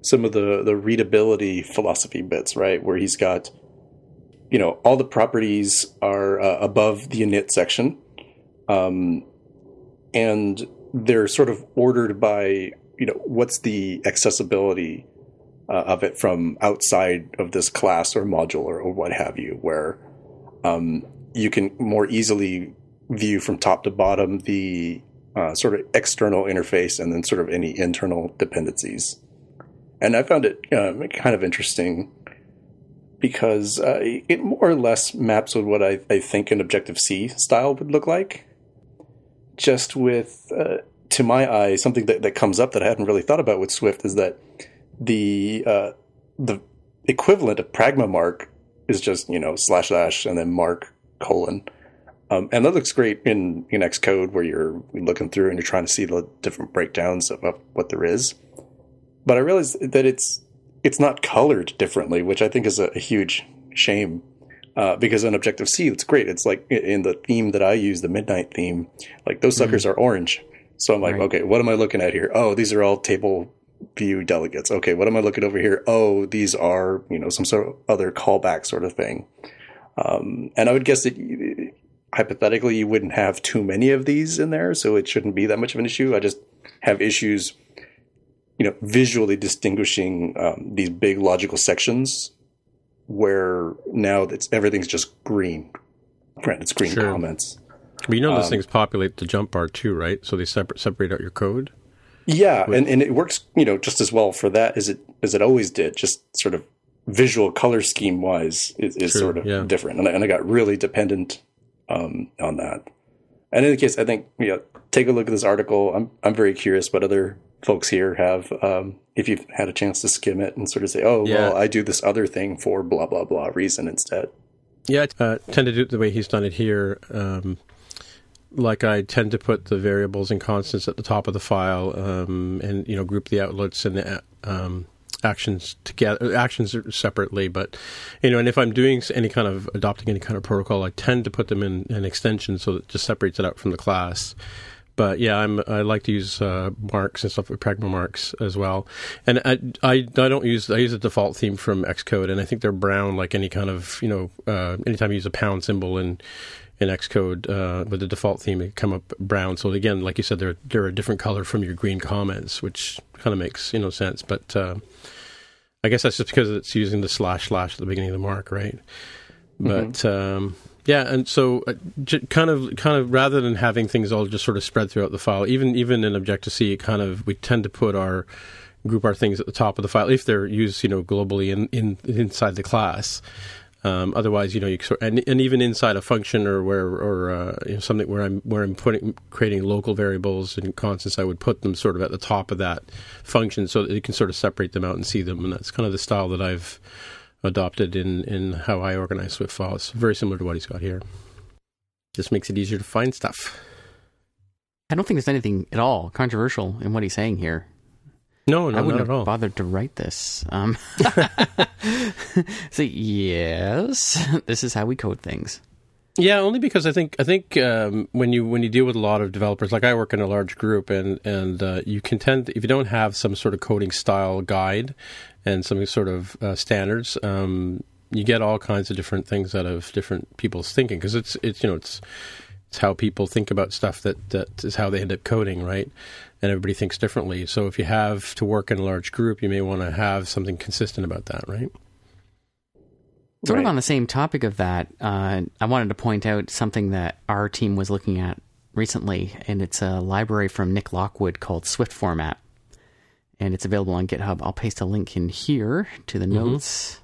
some of the the readability philosophy bits, right? Where he's got, you know, all the properties are uh, above the init section, um, and they're sort of ordered by, you know, what's the accessibility uh, of it from outside of this class or module or, or what have you, where um, you can more easily view from top to bottom the uh, sort of external interface and then sort of any internal dependencies and I found it um, kind of interesting because uh, it more or less maps with what I, I think an Objective C style would look like. Just with, uh, to my eye, something that, that comes up that I hadn't really thought about with Swift is that the uh, the equivalent of pragma mark is just you know slash slash and then mark colon. Um, and that looks great in, in Xcode where you're looking through and you're trying to see the different breakdowns of, of what there is but I realized that it's it's not colored differently, which I think is a, a huge shame. Uh, because on Objective C, it's great. It's like in the theme that I use, the Midnight theme, like those suckers are orange. So I'm like, Right. okay, what am I looking at here? Oh, these are all table view delegates. Okay, what am I looking over here? Oh, these are you know some sort of other callback sort of thing. Um, and I would guess that you, hypothetically you wouldn't have too many of these in there, so it shouldn't be that much of an issue. I just have issues you know, visually distinguishing um, these big logical sections where now it's everything's just green. Right, it's green Sure. comments. But you know Um, those things populate the jump bar too, right? So they separate separate out your code. Yeah, and, and it works, you know, just as well for that as it as it always did. Just sort of visual color scheme wise is, is True, sort of yeah. different, and I, and I got really dependent um, on that. And in any case, I think you know, take a look at this article. I'm I'm very curious what other folks here have. Um, if you've had a chance to skim it and sort of say, oh, Yeah. well, I do this other thing for blah blah blah reason instead. Yeah, I uh, tend to do it the way he's done it here. Um, like I tend to put the variables and constants at the top of the file, um, and you know group the outlets and the um, actions together. Actions separately, but you know, and if I'm doing any kind of adopting any kind of protocol, I tend to put them in an extension so that it just separates it out from the class. But yeah, I'm I like to use uh, marks and stuff like pragma marks as well. And I, I I don't use I use a default theme from Xcode, and I think they're brown like any kind of you know uh, anytime you use a pound symbol in in Xcode uh, with the default theme, it come up brown. So again, like you said, they're they're a different color from your green comments, which kind of makes you know sense. But uh, I guess that's just because it's using the slash slash at the beginning of the mark, right? But um, yeah, and so uh, j- kind of kind of rather than having things all just sort of spread throughout the file, even even in Objective C, kind of we tend to put our group our things at the top of the file if they're used you know globally in, in inside the class. Um, otherwise, you know, you sort and, and even inside a function or where or uh, you know, something where I'm where I'm putting creating local variables and constants, I would put them sort of at the top of that function so that you can sort of separate them out and see them. And that's kind of the style that I've adopted in in how I organize Swift files. Very similar to what he's got here. Just makes it easier to find stuff. I don't think there's anything at all controversial in what he's saying here. No, no, I wouldn't not have at all. bothered to write this. Um, so yes, this is how we code things. Yeah, only because I think I think um, when you when you deal with a lot of developers, like I work in a large group, and and uh, you can tend if you don't have some sort of coding style guide and some sort of uh, standards, um, you get all kinds of different things out of different people's thinking because it's it's you know it's it's how people think about stuff that that is how they end up coding, right? And everybody thinks differently. So if you have to work in a large group, you may want to have something consistent about that, right? Sort of on the same topic of that, uh, I wanted to point out something that our team was looking at recently, and it's a library from Nick Lockwood called Swift Format, and it's available on GitHub. I'll paste a link in here to the notes.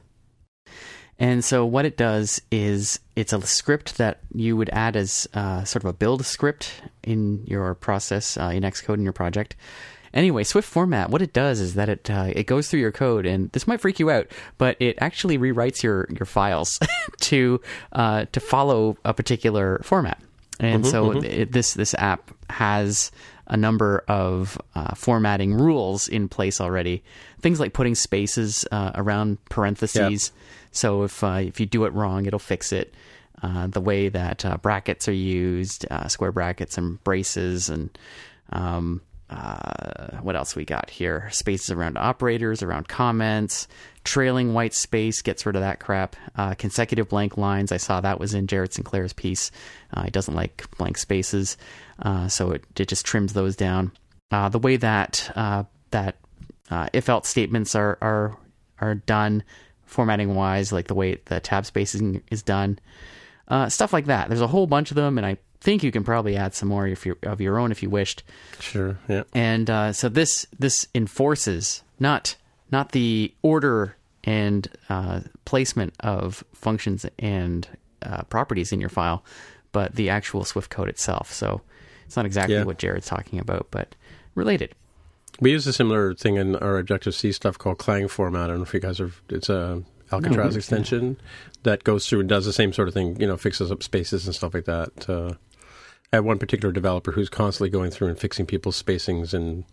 And so, what it does is it's a script that you would add as uh, sort of a build script in your process uh, in Xcode in your project. Anyway, Swift format, what it does is that it uh, it goes through your code, and this might freak you out, but it actually rewrites your your files to uh, to follow a particular format. And so It, this this app has a number of uh, formatting rules in place already. Things like putting spaces uh, around parentheses. So if uh, if you do it wrong, it'll fix it. Uh, the way that uh, brackets are used, uh, square brackets and braces, and um, uh, what else we got here? Spaces around operators, around comments, trailing white space gets rid of that crap. Uh, consecutive blank lines, I saw that was in Jared Sinclair's piece. Uh, he doesn't like blank spaces, uh, so it, it just trims those down. Uh, the way that uh, that uh, if else statements are are are done, formatting wise, like the way the tab spacing is done, uh, stuff like that. There's a whole bunch of them, and I think you can probably add some more if you of your own if you wished Sure. Yeah. and uh, so this this enforces not not the order and uh, placement of functions and uh, properties in your file, but the actual Swift code itself. So it's not exactly Yeah. what Jared's talking about, but related. We use a similar thing in our Objective C stuff called Clang format. I don't know if you guys are. It's a Alcatraz yeah. extension that goes through and does the same sort of thing. You know, fixes up spaces and stuff like that. Uh, I have one particular developer who's constantly going through and fixing people's spacings and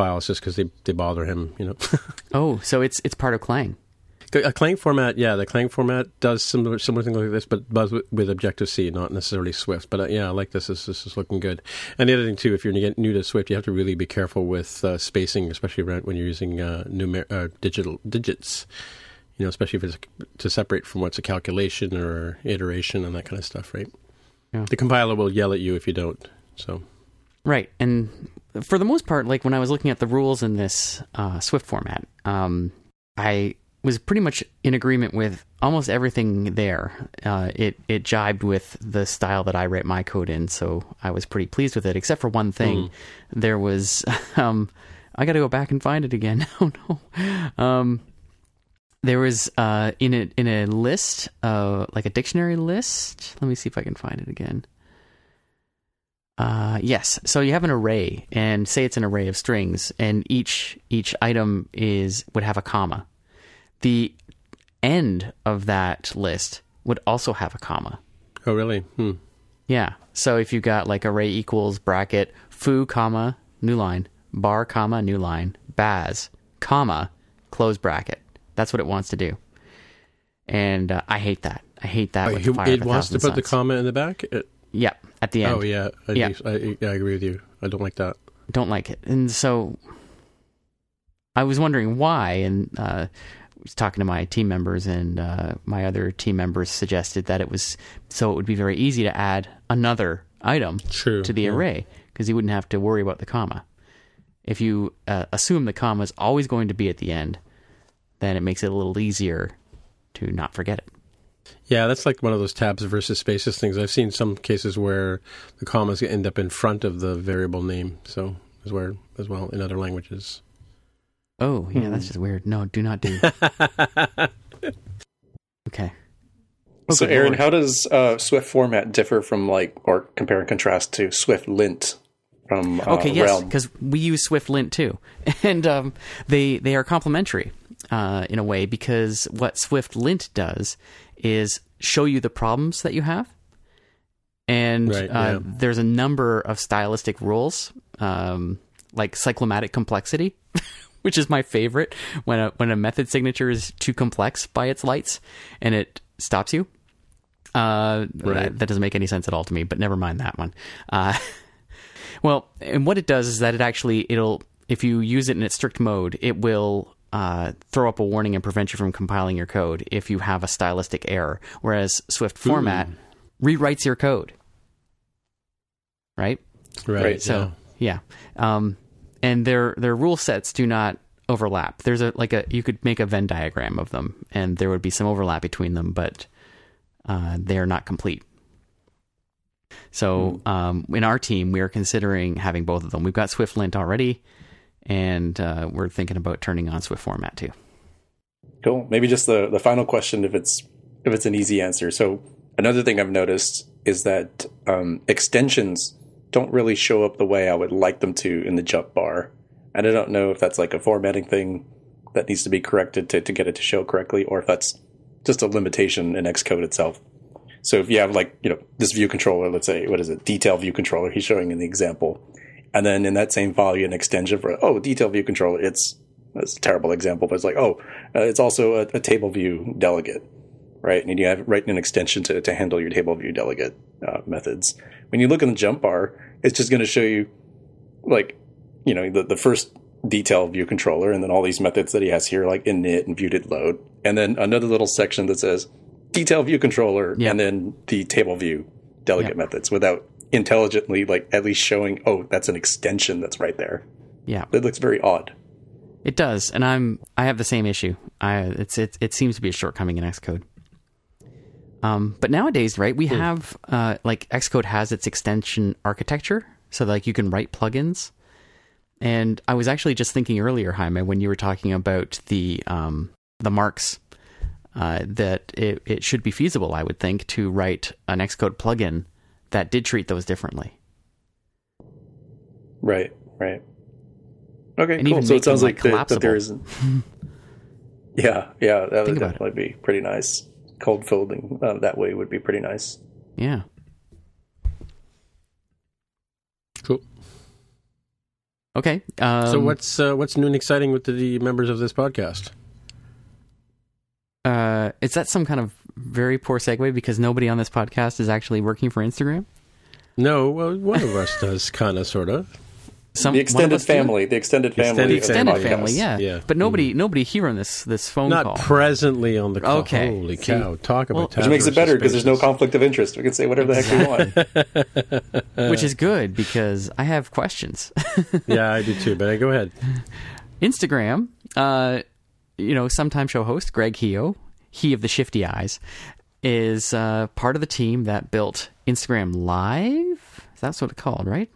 files just because they they bother him. You know, Oh, so it's it's part of Clang. a Clang format. Yeah, the Clang format does similar similar things like this, but does with, with Objective C, not necessarily Swift. But uh, yeah, I like this. This, this is looking good. And the other thing too, if you're new to Swift, you have to really be careful with uh, spacing, especially around when you're using uh, numer- uh, digital digits. You know, especially if it's to separate from what's a calculation or iteration and that kind of stuff, right? Yeah. The compiler will yell at you if you don't. So Right, and for the most part, like when I was looking at the rules in this uh, Swift format, um, I was pretty much in agreement with almost everything there. Uh, it it jibed with the style that I write my code in, so I was pretty pleased with it. Except for one thing, there was um, I got to go back and find it again. oh no. Um, there was uh, in a in a list, uh, like a dictionary list. Let me see if I can find it again. Uh, yes. So you have an array, and say it's an array of strings, and each each item is would have a comma. The end of that list would also have a comma. oh really? Hmm. Yeah. So if you got like array equals bracket foo comma new line bar comma new line baz comma close bracket. That's what it wants to do. And uh, I hate that. I hate that. Oh, with he- fire it wants to put the comma in the back. It, Yep. At the end. oh yeah, I, Yeah. I, I agree with you. I don't like that. don't like it. And so I was wondering why, and uh, I was talking to my team members, and uh, my other team members suggested that it was so it would be very easy to add another item True. to the yeah. array because you wouldn't have to worry about the comma. If you uh, assume the comma is always going to be at the end, then it makes it a little easier to not forget it. Yeah, that's like one of those tabs versus spaces things. I've seen some cases where the commas end up in front of the variable name. So as where as well in other languages. Oh, yeah, that's just weird. No, do not do. okay. so, good Aaron, how does uh, Swift format differ from like, or compare and contrast to Swift Lint from uh, Okay, yes, because we use Swift Lint too, and um, they they are complementary uh, in a way because what Swift Lint does is show you the problems that you have, and Right, uh, yeah. there's a number of stylistic rules, um, like cyclomatic complexity, which is my favorite when a when a method signature is too complex by its lights, and it stops you. Uh, that, that doesn't make any sense at all to me, but never mind that one. Uh, well, and what it does is that it actually it'll if you use it in its strict mode, it will uh, throw up a warning and prevent you from compiling your code if you have a stylistic error. Whereas Swift format rewrites your code, right? Right. Right, So yeah, um, and their their rule sets do not overlap. There's a like a you could make a Venn diagram of them, and there would be some overlap between them, but uh, they are not complete. So um, in our team, we are considering having both of them. We've got SwiftLint already, and uh, we're thinking about turning on Swift format too. Cool. Maybe just the, the final question, if it's if it's an easy answer. So another thing I've noticed is that um, extensions don't really show up the way I would like them to in the jump bar, and I don't know if that's like a formatting thing that needs to be corrected to, to get it to show correctly, or if that's just a limitation in Xcode itself. So if you have like you know this view controller, let's say what is it, detail view controller, he's showing in the example, and then in that same file you have an extension for oh detail view controller, it's that's a terrible example, but it's like oh uh, it's also a, a table view delegate, right? And you have write an extension to to handle your table view delegate uh, methods. When you look in the jump bar, it's just going to show you like you know the the first detail view controller and then all these methods that he has here like init and viewdid load and then another little section that says detail view controller Yeah. and then the table view delegate Yeah. methods without intelligently like at least showing oh that's an extension that's right there Yeah, it looks very odd it does, and I'm I have the same issue. I it's it it seems to be a shortcoming in Xcode. Um, but nowadays, right, we have uh, like Xcode has its extension architecture, so like you can write plugins. And I was actually just thinking earlier, Jaime, when you were talking about the um, the marks, uh, that it, it should be feasible, I would think, to write an Xcode plugin that did treat those differently. right right okay And cool even so it sounds them, like, like, that, that there collapsible. isn't yeah yeah that would Think about it. definitely be pretty nice code folding uh, that way would be pretty nice Yeah. Cool. Okay. Um, so what's uh, what's new and exciting with the, the members of this podcast? Uh, is that some kind of very poor segue because nobody on this podcast is actually working for Instagram? No, well, one of us does, kind of, sort of. Some the of extended family the extended family Extended the extended podcast. family, yeah. Yeah. But nobody, nobody here on this this phone Not call. presently on the call. Okay. Holy See, cow! Talk well- about which makes it better because there's no conflict. conflict of interest. We can say whatever the heck we want. which is good because I have questions. yeah, I do too. But go ahead. Instagram, uh, you know, sometime show host Greg Heo, he of the shifty eyes, is uh, part of the team that built Instagram Live. That's what it's called, right?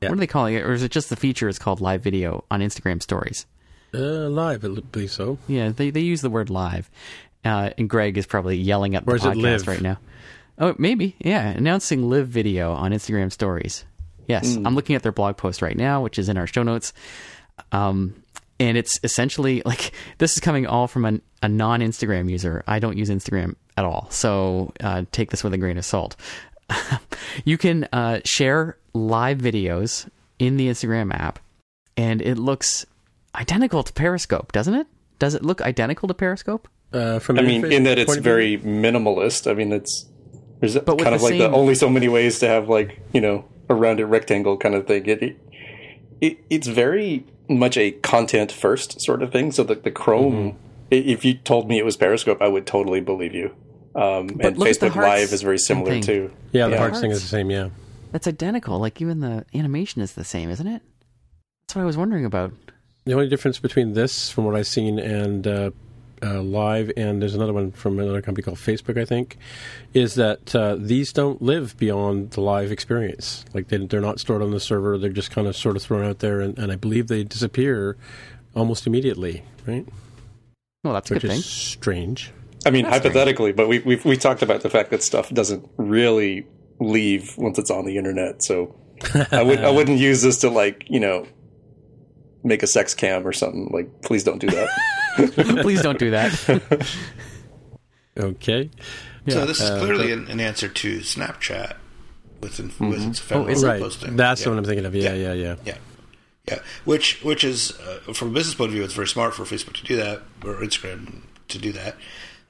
Yeah. What are they calling it? Or is it just the feature is called live video on Instagram stories? Uh, live, I believe so. Yeah, they, they use the word live. Uh, and Greg is probably yelling at the Or is it podcast right now. Oh, maybe. Yeah, announcing live video on Instagram stories. Yes, I'm looking at their blog post right now, which is in our show notes. Um, and it's essentially like this is coming all from a, a non Instagram user. I don't use Instagram at all. So uh, take this with a grain of salt. you can uh, share live videos in the Instagram app, and it looks identical to Periscope, doesn't it? Does it look identical to Periscope? Uh, from I mean, in that it's point of view? very minimalist. I mean, it's there's with kind of the like the only so many ways to have like you know a rounded rectangle kind of thing. It, it, it it's very much a content first sort of thing. So the the Chrome, Mm-hmm. if you told me it was Periscope, I would totally believe you. Um, and look at the Facebook Live is very similar thing. too. Yeah, the Yeah. hearts thing is the same. Yeah. That's identical. Like even the animation is the same, isn't it? That's what I was wondering about. The only difference between this, from what I've seen, and uh, uh, live, and there's another one from another company called Facebook, I think, is that uh, these don't live beyond the live experience. Like they, they're not stored on the server; they're just kind of sort of thrown out there, and, and I believe they disappear almost immediately, right? Well, that's a Which good is thing. strange. I mean, hypothetically, but we we've we talked about the fact that stuff doesn't really leave once it's on the internet. So I would I wouldn't use this to like you know make a sex cam or something. Like, please don't do that. Please don't do that. Okay. So this is clearly an, an answer to Snapchat with, in, with its ephemeral is it? Right. posting. That's Yeah. what I'm thinking of. Yeah, yeah, yeah. Yeah, yeah. Which which is uh, from a business point of view, it's very smart for Facebook to do that or Instagram to do that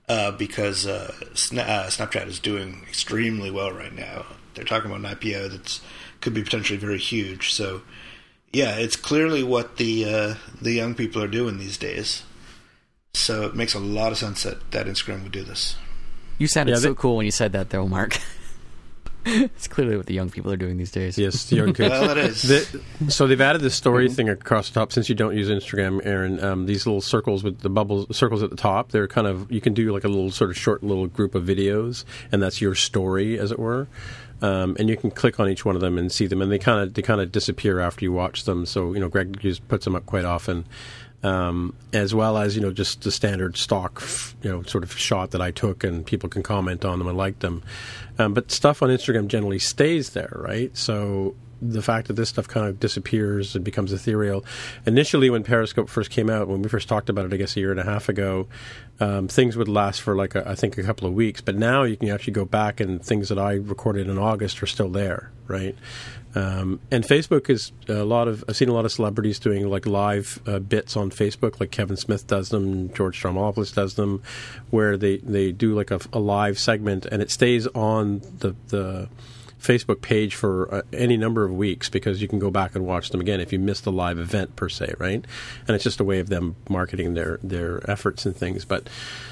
uh, because uh, Sna- uh, Snapchat is doing extremely well right now. They're talking about an IPO that's could be potentially very huge. So yeah, it's clearly what the uh, the young people are doing these days. So it makes a lot of sense that, that Instagram would do this. You sounded Yeah, so they- cool when you said that, though, Mark. it's clearly what the young people are doing these days. Yes, young kids. Well, it is. The, so they've added this story Mm-hmm. thing across the top. Since you don't use Instagram, Aaron, um, these little circles with the bubbles, circles at the top, they're kind of you can do like a little sort of short little group of videos, and that's your story, as it were. Um, and you can click on each one of them and see them, and they kind of they kind of disappear after you watch them. So you know, Greg just puts them up quite often. Um, as well as you know just the standard stock you know sort of shot that I took and people can comment on them and like them um, but stuff on Instagram generally stays there right so the fact that this stuff kind of disappears and becomes ethereal initially when Periscope first came out when we first talked about it I guess a year and a half ago um, things would last for like a, I think a couple of weeks but now you can actually go back and things that I recorded in August are still there right um, and Facebook is a lot of. I've seen a lot of celebrities doing like live uh, bits on Facebook, like Kevin Smith does them, George Stephanopoulos does them, where they, they do like a, a live segment and it stays on the the Facebook page for uh, any number of weeks because you can go back and watch them again if you missed the live event per se, right? And it's just a way of them marketing their their efforts and things. But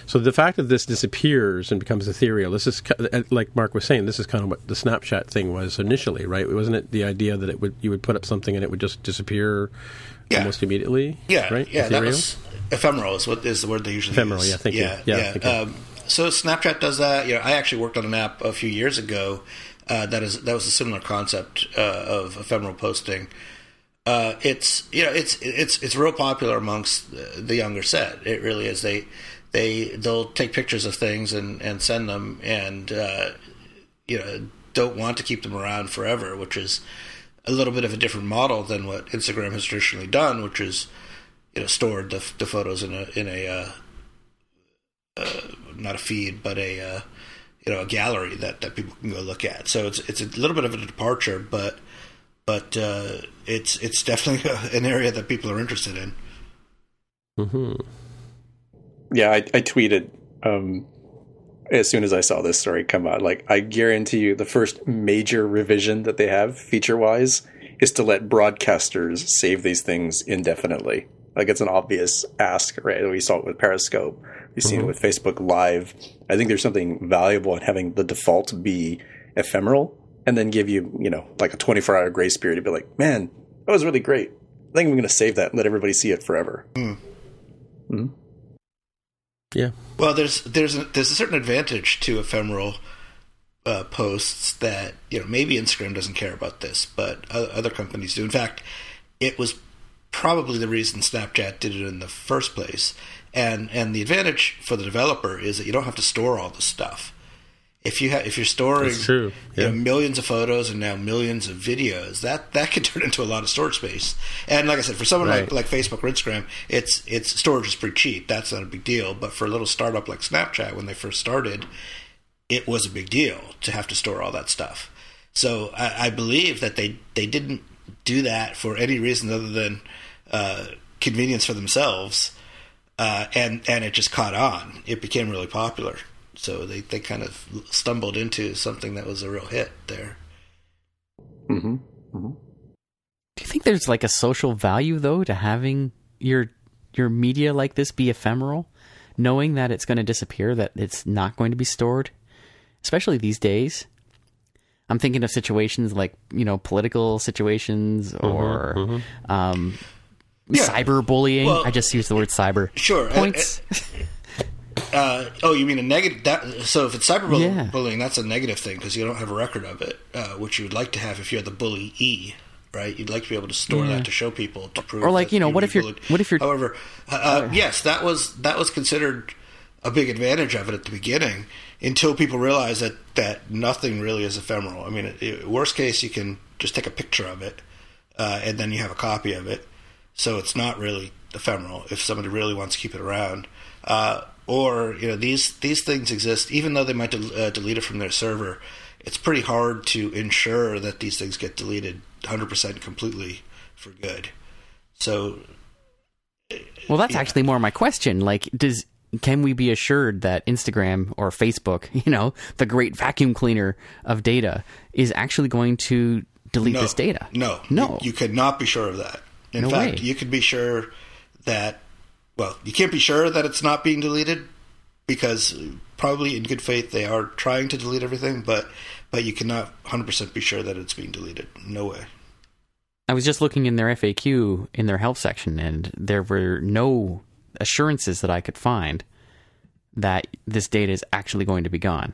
so the fact that this disappears and becomes ethereal, this is uh, like Mark was saying, this is kind of what the Snapchat thing was initially, right? Wasn't it the idea that it would you would put up something and it would just disappear Yeah. almost immediately? Yeah, right. yeah, that was ephemeral is what is the word they usually Ephemeral, use. yeah, thank you. yeah, Yeah, yeah. thank you. Um, so Snapchat does that. You know, I actually worked on an app a few years ago uh, that is that was a similar concept uh, of ephemeral posting. Uh, it's you know it's it's it's real popular amongst the younger set. It really is. They they they'll take pictures of things and and send them and uh, you know don't want to keep them around forever, which is a little bit of a different model than what Instagram has traditionally done, which is you know stored the, the photos in a in a uh, uh, not a feed but a you know a gallery that, that people can go look at. So it's it's a little bit of a departure, but but uh, it's it's definitely an area that people are interested in. Mm-hmm. yeah, I, I tweeted um, as soon as I saw this story come out. Like, I guarantee you, the first major revision that they have feature wise is to let broadcasters save these things indefinitely. Like, it's an obvious ask, right? We saw it with Periscope. We've seen it with Facebook Live. I think there's something valuable in having the default be ephemeral and then give you, you know, like a 24 hour grace period to be like, man, that was really great. I think I'm going to save that and let everybody see it forever. Hmm. Yeah. Well, there's there's a, there's a certain advantage to ephemeral uh, posts that you know maybe Instagram doesn't care about this, but other companies do. In fact, it was probably the reason Snapchat did it in the first place. And and the advantage for the developer is that you don't have to store all the stuff. If you ha- if you're storing true, you know, millions of photos and now millions of videos, that that could turn into a lot of storage space. And like I said, for someone Right. like, like Facebook or Instagram, it's it's storage is pretty cheap. That's not a big deal. But for a little startup like Snapchat, when they first started, it was a big deal to have to store all that stuff. So I, I believe that they they didn't do that for any reason other than uh, convenience for themselves, uh, and and it just caught on. It became really popular. So they, they kind of stumbled into something that was a real hit there. hmm Do you think there's like a social value though to having your your media like this be ephemeral, knowing that it's going to disappear, that it's not going to be stored, especially these days? I'm thinking of situations like you know political situations or Um, Yeah. cyberbullying. Well- I just used the word cyber. Sure. Points. Uh, oh, you mean a negative? That, so if it's cyberbullying, Yeah. bullying, that's a negative thing because you don't have a record of it, uh, which you would like to have if you're the bully E, right? You'd like to be able to store Yeah. that to show people to prove. Or like, you know, you what if you're- bullied. what if you're- However, uh, uh, yes, that was that was considered a big advantage of it at the beginning until people realize that that nothing really is ephemeral. I mean, it, it, worst case, you can just take a picture of it, uh, and then you have a copy of it, so it's not really ephemeral if somebody really wants to keep it around. Uh, or you know these these things exist even though they might de- uh, delete it from their server. It's pretty hard to ensure that these things get deleted 100% completely for good. So, well, that's yeah. actually more my question. Like, does can we be assured that Instagram or Facebook, you know, the great vacuum cleaner of data, is actually going to delete no, this data? No, no, you, you could not be sure of that. In No fact, way. you could be sure that well, you can't be sure that it's not being deleted because probably in good faith they are trying to delete everything, but but you cannot 100% be sure that it's being deleted. No way. I was just looking in their FAQ in their help section, and there were no assurances that I could find that this data is actually going to be gone.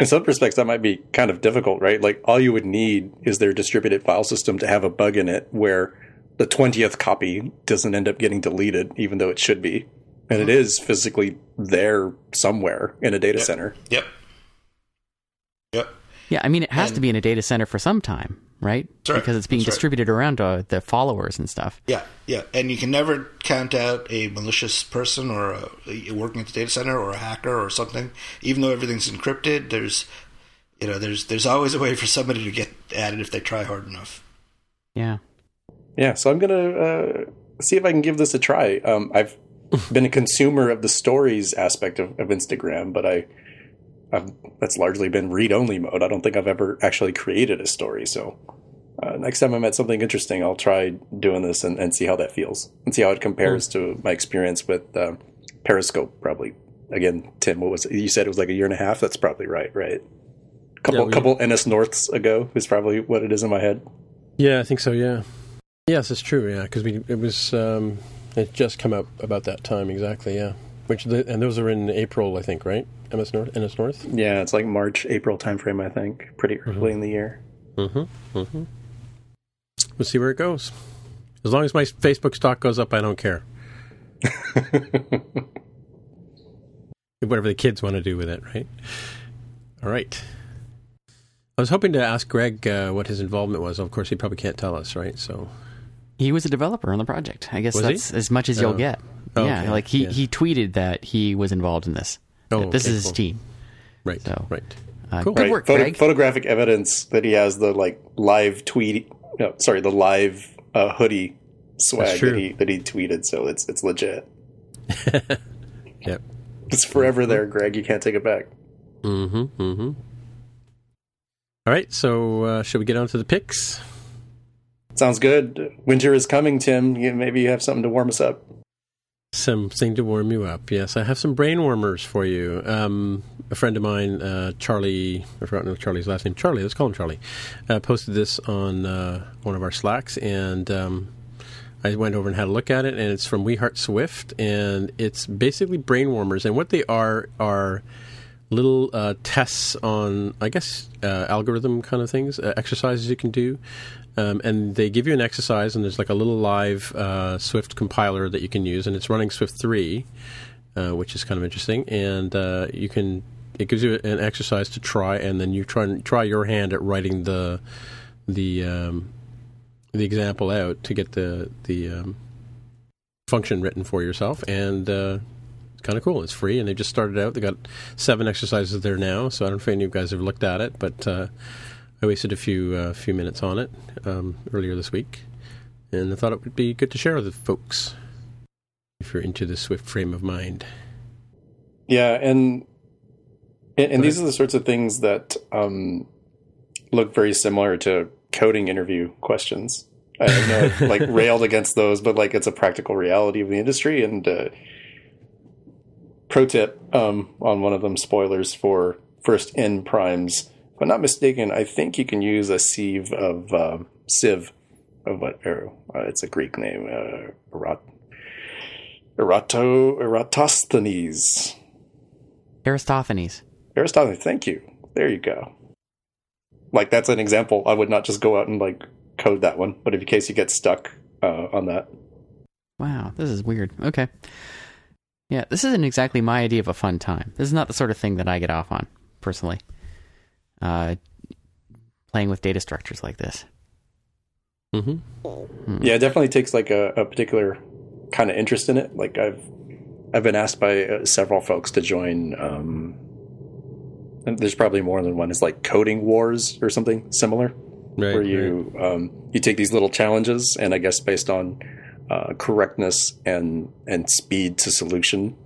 In some respects, that might be kind of difficult, right? Like, all you would need is their distributed file system to have a bug in it where the 20th copy doesn't end up getting deleted, even though it should be. And it hmm. is physically there somewhere in a data Yep. center. Yep. Yep. Yeah, I mean, it has And- to be in a data center for some time, right? That's right. Because it's being That's right. distributed around to the followers and stuff. Yeah, yeah, and you can never count out a malicious person or a, a- working at the data center or a hacker or something. Even though everything's encrypted, there's you know there's there's always a way for somebody to get at it if they try hard enough. Yeah. Yeah, so I'm gonna uh, see if I can give this a try. Um, I've been a consumer of the stories aspect of, of Instagram, but I, I've, that's largely been read-only mode. I don't think I've ever actually created a story. So uh, next time I'm at something interesting, I'll try doing this and, and see how that feels and see how it compares to my experience with um, Periscope. Probably again, Tim, what was it? you said? It was like a year and a half. That's probably right. Right. Couple Yeah, we- couple NS Norths ago is probably what it is in my head. Yeah, I think so. Yeah. Yes, it's true. Yeah, because we it was um, it just come out about that time exactly. Yeah, which the, and those are in April, I think, right? MS North, NS North. Yeah, it's like March, April timeframe, I think. Pretty early in the year. Mm-hmm. Mm-hmm. We'll see where it goes. As long as my Facebook stock goes up, I don't care. Whatever the kids want to do with it, right? All right. I was hoping to ask Greg uh, what his involvement was. Of course, he probably can't tell us, right? So, He was a developer on the project. I guess Was he? that's as much as you'll Oh. get. Oh, yeah, okay. like he, Yeah. he tweeted that he was involved in this. Oh, That this okay, is his cool. team. right, So- right. Uh, Cool. Good Right. work, Photo- Greg. photographic evidence that he has the like live tweet. No, sorry, the live uh, hoodie swag that he that he tweeted. So it's it's legit. Yep. It's forever there, Greg. You can't take it back. Mm-hmm. Mm-hmm. All right. So, uh, should we get on to the picks? Sounds good. Winter is coming, Tim. You, maybe you have something to warm us up. Something to warm you up. Yes, I have some brain warmers for you. Um, a friend of mine, uh, Charlie, I forgot Charlie's last name. Charlie, let's call him Charlie. Uh, posted this on uh, one of our Slacks, and um, I went over and had a look at it. And it's from We Heart Swift, and it's basically brain warmers. And what they are are little uh, tests on, I guess, uh, algorithm kind of things, uh, exercises you can do. Um, and they give you an exercise, and there's like a little live uh, Swift compiler that you can use, and it's running Swift 3, uh, which is kind of interesting. And uh, you can, it gives you an exercise to try, and then you try and try your hand at writing the the um, the example out to get the the um, function written for yourself, and kind of cool. It's free, and they just started out. They got seven exercises there now, so I don't know if any of you guys have looked at it, but uh, I wasted a few uh, few minutes on it um, earlier this week, and I thought it would be good to share with the folks if you're into the Swift frame of mind. Yeah, and and, and these are the sorts of things that um, look very similar to coding interview questions. I know like railed against those, but like it's a practical reality of the industry. And uh, pro tip um, on one of them: spoilers for first n primes. If I'm not mistaken, I think you can use a sieve of um, sieve of what? Or, uh, it's a Greek name. Uh, Erat- Erato Eratosthenes. Aristophanes. Aristophanes, thank you. There you go. Like that's an example. I would not just go out and like code that one, but in case you get stuck uh, on that, Wow, this is weird. Okay. Yeah, this isn't exactly my idea of a fun time. This is not the sort of thing that I get off on personally. Uh, playing with data structures like this. Mm-hmm. Yeah, it definitely takes like a, a particular kind of interest in it. Like I've I've been asked by uh, several folks to join. Um, and there's probably more than one. It's like coding wars or something similar, Right. where you um, you take these little challenges, and I guess based on uh, correctness and and speed to solution,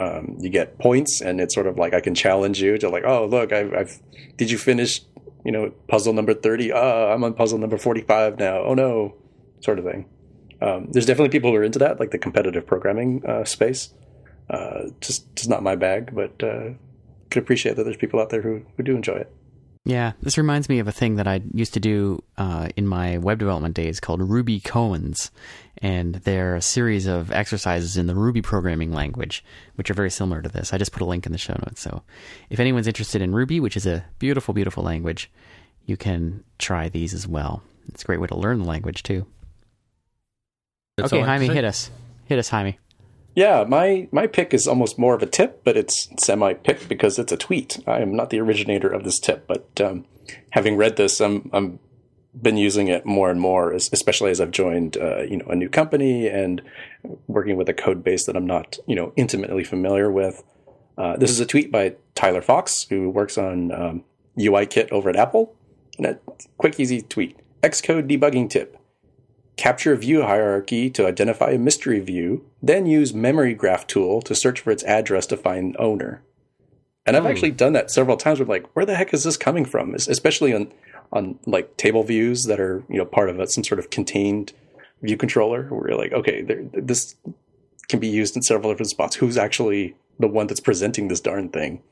um, you get points, and it's sort of like I can challenge you to like, oh look, I've, I've did you finish, you know, puzzle number thirty? Uh, I'm on puzzle number forty five now. Oh no, sort of thing. Um, there's definitely people who are into that, like the competitive programming uh, space. Uh, just just not my bag, but uh, could appreciate that there's people out there who, who do enjoy it. Yeah, this reminds me of a thing that I used to do uh, in my web development days called Ruby Koans. And they're a series of exercises in the Ruby programming language, which are very similar to this. I just put a link in the show notes. So if anyone's interested in Ruby, which is a beautiful, beautiful language, you can try these as well. It's a great way to learn the language, too. That's okay, all I have to Jaime, hit us. Hit us, Jaime. Yeah, my my pick is almost more of a tip, but it's semi pick because it's a tweet. I am not the originator of this tip, but um, having read this, I'm I'm been using it more and more, especially as I've joined uh, you know a new company and working with a code base that I'm not you know intimately familiar with. Uh, this is a tweet by Tyler Fox, who works on um, UI Kit over at Apple. And a quick, easy tweet: Xcode debugging tip capture view hierarchy to identify a mystery view, then use memory graph tool to search for its address to find owner. And I've hmm. actually done that several times. With like, where the heck is this coming from? Especially on on like table views that are you know part of a, some sort of contained view controller, where you're like, okay, there, this can be used in several different spots. Who's actually the one that's presenting this darn thing?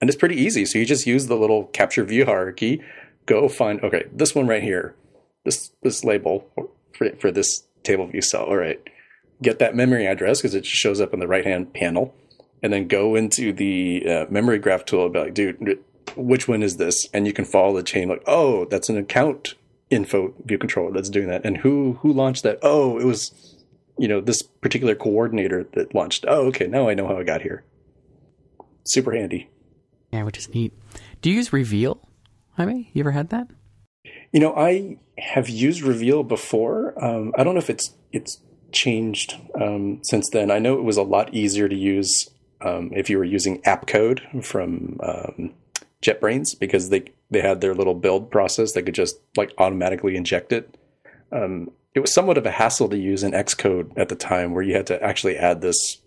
And it's pretty easy. So you just use the little capture view hierarchy, go find okay, this one right here, this this label for for this table view cell. All right, get that memory address because it just shows up in the right hand panel, and then go into the uh, memory graph tool and be like, dude, which one is this? And you can follow the chain like, oh, that's an account info view controller that's doing that, and who who launched that? Oh, it was you know this particular coordinator that launched. Oh, okay, now I know how I got here. Super handy. Yeah, which is neat. Do you use Reveal, Jaime? You ever had that? You know, I have used Reveal before. Um, I don't know if it's it's changed um, since then. I know it was a lot easier to use um, if you were using AppCode from um, JetBrains because they they had their little build process. They could just like automatically inject it. Um, it was somewhat of a hassle to use in Xcode at the time, where you had to actually add this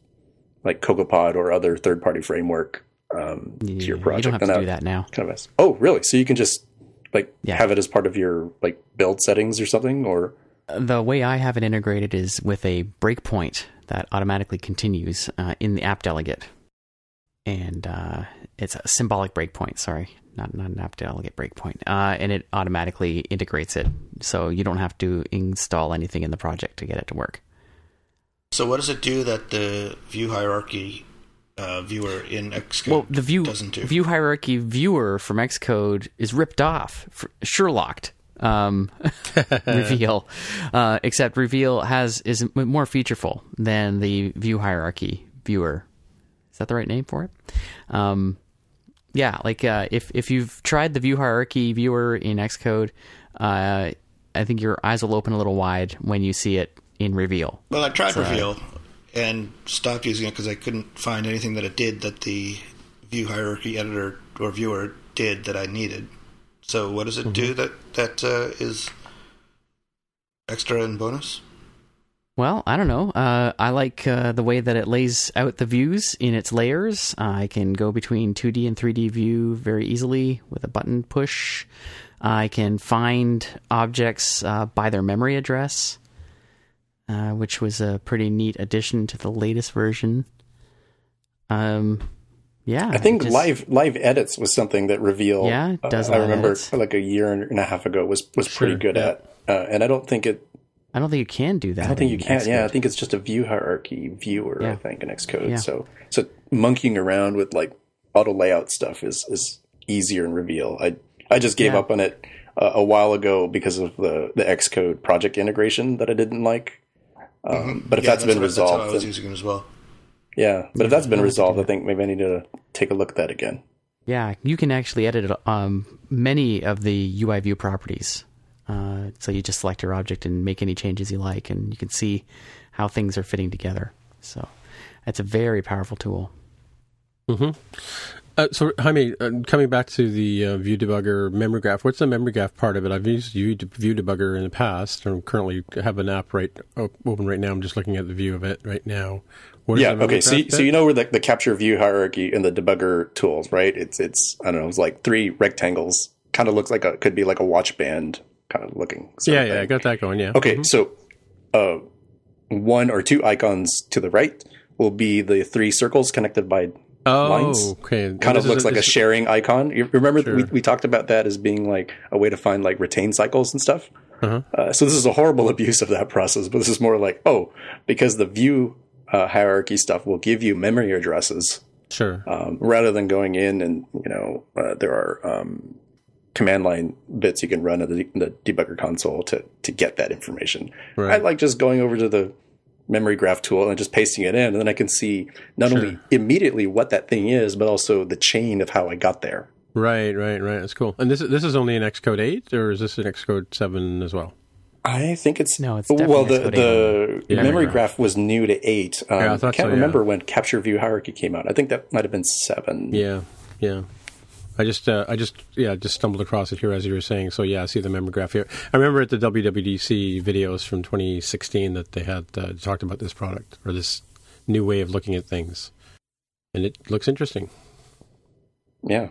like CocoaPod or other third party framework um, to your project. You don't have to do that now. kind of oh really so you can just like Yeah. have it as part of your like build settings or something or The way I have it integrated is with a breakpoint that automatically continues uh, in the app delegate, and uh, it's a symbolic breakpoint. Sorry, not not an app delegate breakpoint, uh, and it automatically integrates it, so you don't have to install anything in the project to get it to work. So what does it do that the view hierarchy uh, viewer in Xcode Well, the view view hierarchy viewer from Xcode is ripped off, f- Sherlocked. Um, reveal, uh, except reveal has is more featureful than the view hierarchy viewer. Is that the right name for it? Um, yeah, like uh, if if you've tried the view hierarchy viewer in Xcode, uh, I think your eyes will open a little wide when you see it in reveal. well, I tried So- Reveal and stopped using it because I couldn't find anything that it did that the view hierarchy editor or viewer did that I needed. So what does it Mm-hmm. do that that uh, is extra and bonus? Well, I don't know. Uh, I like uh, the way that it lays out the views in its layers. Uh, I can go between 2D and 3D view very easily with a button push. I can find objects uh, by their memory address, uh, which was a pretty neat addition to the latest version. Um, yeah, i think just- live live edits was something that reveal Yeah, does uh, i remember edits. like a year and a half ago was was pretty good yeah. at uh, and i don't think it I don't think you can do that. i don't think you can yeah i think it's just a view hierarchy viewer i think in xcode Yeah. so so monkeying around with like auto layout stuff is is easier in reveal i i just gave Yeah. up on it uh, a while ago because of the the xcode project integration that i didn't like um, but if Yeah, that's been what resolved that's how I was then- using it as well. Yeah, but if that's been I'll have to resolved, do I think maybe I need to take a look at that again. Yeah, you can actually edit um, many of the UI view properties. Uh, so you just select your object and make any changes you like, and you can see how things are fitting together. So it's a very powerful tool. Uh, so, Jaime, uh, coming back to the uh, View Debugger memory graph, what's the memory graph part of it? I've used View, View Debugger in the past. I currently have an app right open right now. I'm just looking at the view of it right now. What yeah. Okay. So, graph so you know where the, the capture view hierarchy and the debugger tools, right? It's it's I don't know. It's like three rectangles. Kind of looks like a could be like a watch band kind of looking. Yeah, of yeah, I got that going. Yeah. Okay. So, uh, one or two icons to the right will be the three circles connected by Oh, lines. okay. Kind of this is looks like a sharing icon. You remember that we, we talked about that as being like a way to find like retain cycles and stuff. Uh-huh. Uh, so this is a horrible abuse of that process, but this is more like oh, because the view uh, hierarchy stuff will give you memory addresses Sure. um, rather than going in and you know uh, there are um, command line bits you can run in the, in the debugger console to to get that information. Right. I like just going over to the memory graph tool and just pasting it in, and then I can see not Sure. only immediately what that thing is, but also the chain of how I got there. Right, right, right. That's cool. And this is this is only an Xcode eight, or is this an Xcode seven as well? I think it's No, it's well definitely the Xcode the Yeah, memory graph. graph was new to eight. Um, Yeah, I I, can't so, yeah. remember when capture view hierarchy came out. I think that might have been seven. Yeah, yeah. I just, uh, I just, yeah, just stumbled across it here as you were saying. So yeah, I see the memory graph here. I remember at the WWDC videos from 2016 that they had uh, talked about this product or this new way of looking at things, and it looks interesting. yeah.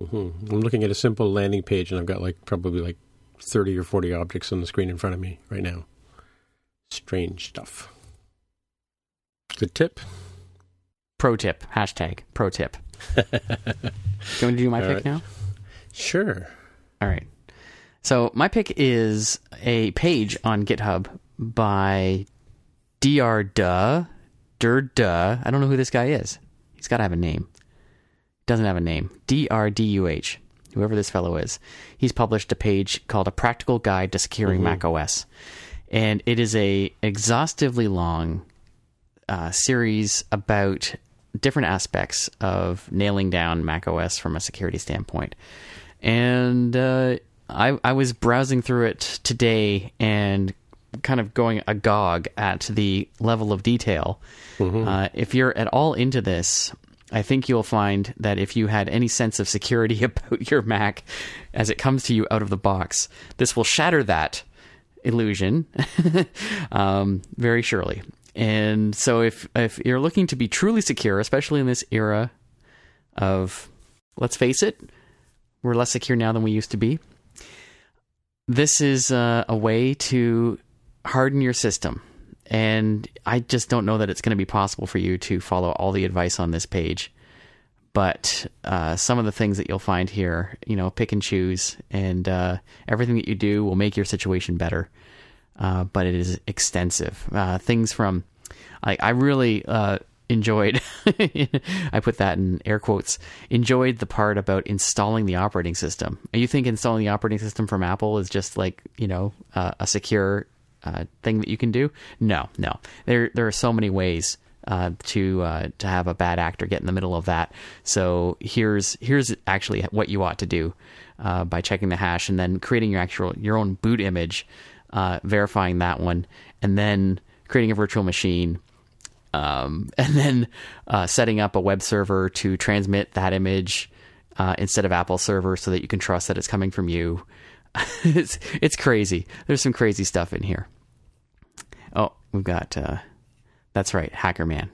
mm-hmm. I'm looking at a simple landing page, and I've got like probably like 30 or 40 objects on the screen in front of me right now. Strange stuff. Good tip. Pro tip, hashtag pro tip. Do you want to do my All pick right. now? Sure. All right. So my pick is a page on GitHub by Dr. Duh. Dur Duh. I don't know who this guy is. He's got to have a name. Doesn't have a name. D R D U H. Whoever this fellow is. He's published a page called A Practical Guide to Securing Mac OS. And it is a exhaustively long uh, series about different aspects of nailing down Mac OS from a security standpoint. And uh, I, I was browsing through it today and kind of going agog at the level of detail. Uh, if you're at all into this, I think you'll find that if you had any sense of security about your Mac as it comes to you out of the box, this will shatter that illusion um, very surely. And so, if if you're looking to be truly secure, especially in this era of, let's face it, we're less secure now than we used to be. This is uh, a way to harden your system. And I just don't know that it's going to be possible for you to follow all the advice on this page. But uh, some of the things that you'll find here, you know, pick and choose, and uh, everything that you do will make your situation better. Uh, but it is extensive. Uh, things from, I really uh, enjoyed, I put that in air quotes, enjoyed the part about installing the operating system. You think installing the operating system from Apple is just like, you know, uh, a secure uh, thing that you can do? No, no. There, there are so many ways uh, to uh, to have a bad actor get in the middle of that. So here's here's actually what you ought to do uh, by checking the hash and then creating your actual your own boot image, uh, verifying that one, and then creating a virtual machine. Um, and then uh, setting up a web server to transmit that image uh, instead of Apple server, so that you can trust that it's coming from you. it's it's crazy. There's some crazy stuff in here. Oh, we've got uh, that's right, Hackerman.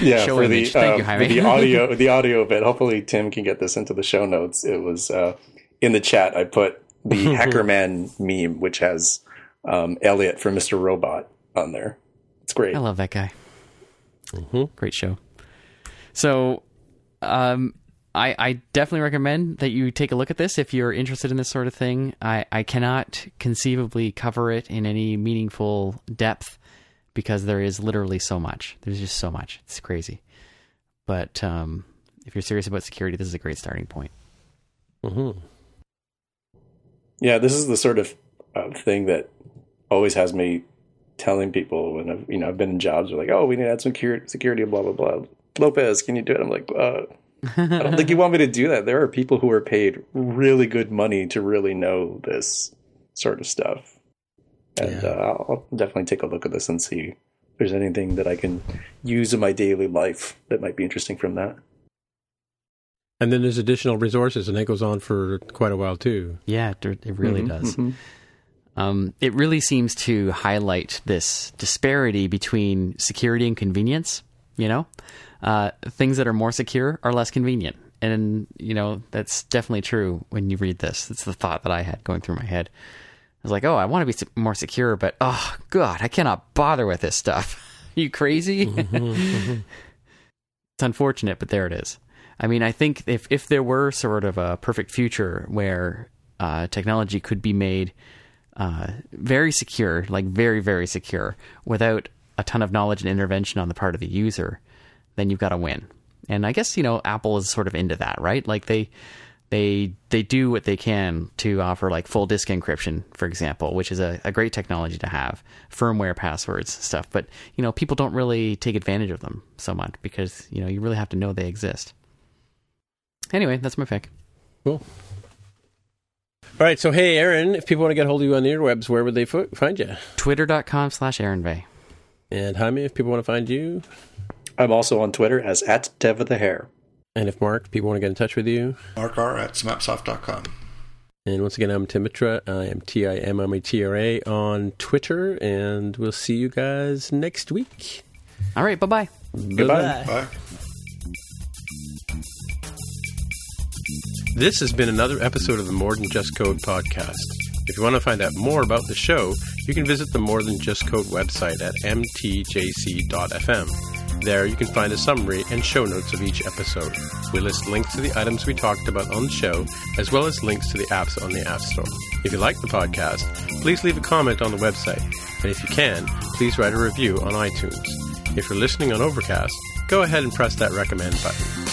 Yeah, Show for image. the Thank uh, you, for the audio the audio bit. Hopefully, Tim can get this into the show notes. It was uh, in the chat. I put the Hackerman meme, which has um, Elliot from Mr. Robot on there. It's great. I love that guy. Great show. So, um, I, I definitely recommend that you take a look at this if you're interested in this sort of thing. I, I cannot conceivably cover it in any meaningful depth because there is literally so much. There's just so much. It's crazy. But um, if you're serious about security, this is a great starting point. hmm Yeah, this is the sort of uh, thing that always has me telling people when I've you know I've been in jobs where like oh we need to add some security, blah blah blah. Lopez, can you do it? I'm like, uh, I don't think you want me to do that. There are people who are paid really good money to really know this sort of stuff, and Yeah. uh, I'll definitely take a look at this and see if there's anything that I can use in my daily life that might be interesting from that. And then there's additional resources, and that goes on for quite a while too. Yeah, it, it really Mhm, does. mhm. Um, it really seems to highlight this disparity between security and convenience. You know, uh, things that are more secure are less convenient, and you know that's definitely true when you read this. It's the thought that I had going through my head. I was like, "Oh, I want to be more secure, but oh god, I cannot bother with this stuff." you crazy? it's unfortunate, but there it is. I mean, I think if if there were sort of a perfect future where uh, technology could be made uh, very secure, like very very secure, without a ton of knowledge and intervention on the part of the user, then you've got to win. And I guess you know Apple is sort of into that, right? Like they they they do what they can to offer like full disk encryption, for example, which is a, a great technology to have, firmware passwords stuff. But you know people don't really take advantage of them so much because you know you really have to know they exist. Anyway, that's my pick. Cool. All right, so hey, Aaron, if people want to get hold of you on the interwebs, where would they fo- find you? Twitter.com slash Aaron Vegh. And Jaime, if people want to find you, I'm also on Twitter as at Dev of the Hair. and if Mark, people want to get in touch with you. Mark R at smapsoft.com. And once again, I'm Tim Mitra. I am T I M M A T R A on Twitter, and we'll see you guys next week. All right, bye bye. Goodbye. Bye. This has been another episode of the More Than Just Code podcast. If you want to find out more about the show, you can visit the More Than Just Code website at mtjc.fm. There you can find a summary and show notes of each episode. We list links to the items we talked about on the show, as well as links to the apps on the App Store. If you like the podcast, please leave a comment on the website. And if you can, please write a review on iTunes. If you're listening on Overcast, go ahead and press that recommend button.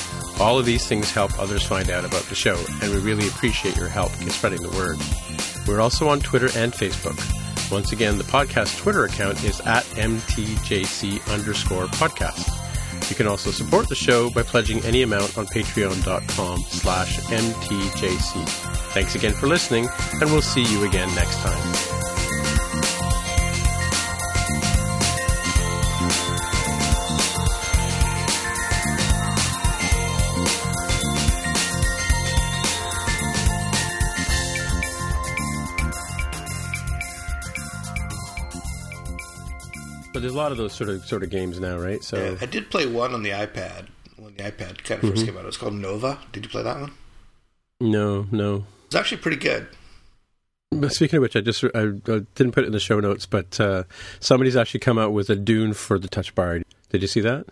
All of these things help others find out about the show, and we really appreciate your help in spreading the word. We're also on Twitter and Facebook. Once again, the podcast Twitter account is at mtjc underscore podcast. You can also support the show by pledging any amount on patreon.com slash mtjc. Thanks again for listening, and we'll see you again next time. There's a lot of those sort of sort of games now, right? So Yeah, I did play one on the iPad when the iPad kind of 1st came out. It was called Nova. Did you play that one? no, no. It's actually pretty good. But speaking of which, I just I, I didn't put it in the show notes, but uh, somebody's actually come out with a Doom for the Touch Bar. Did you see that?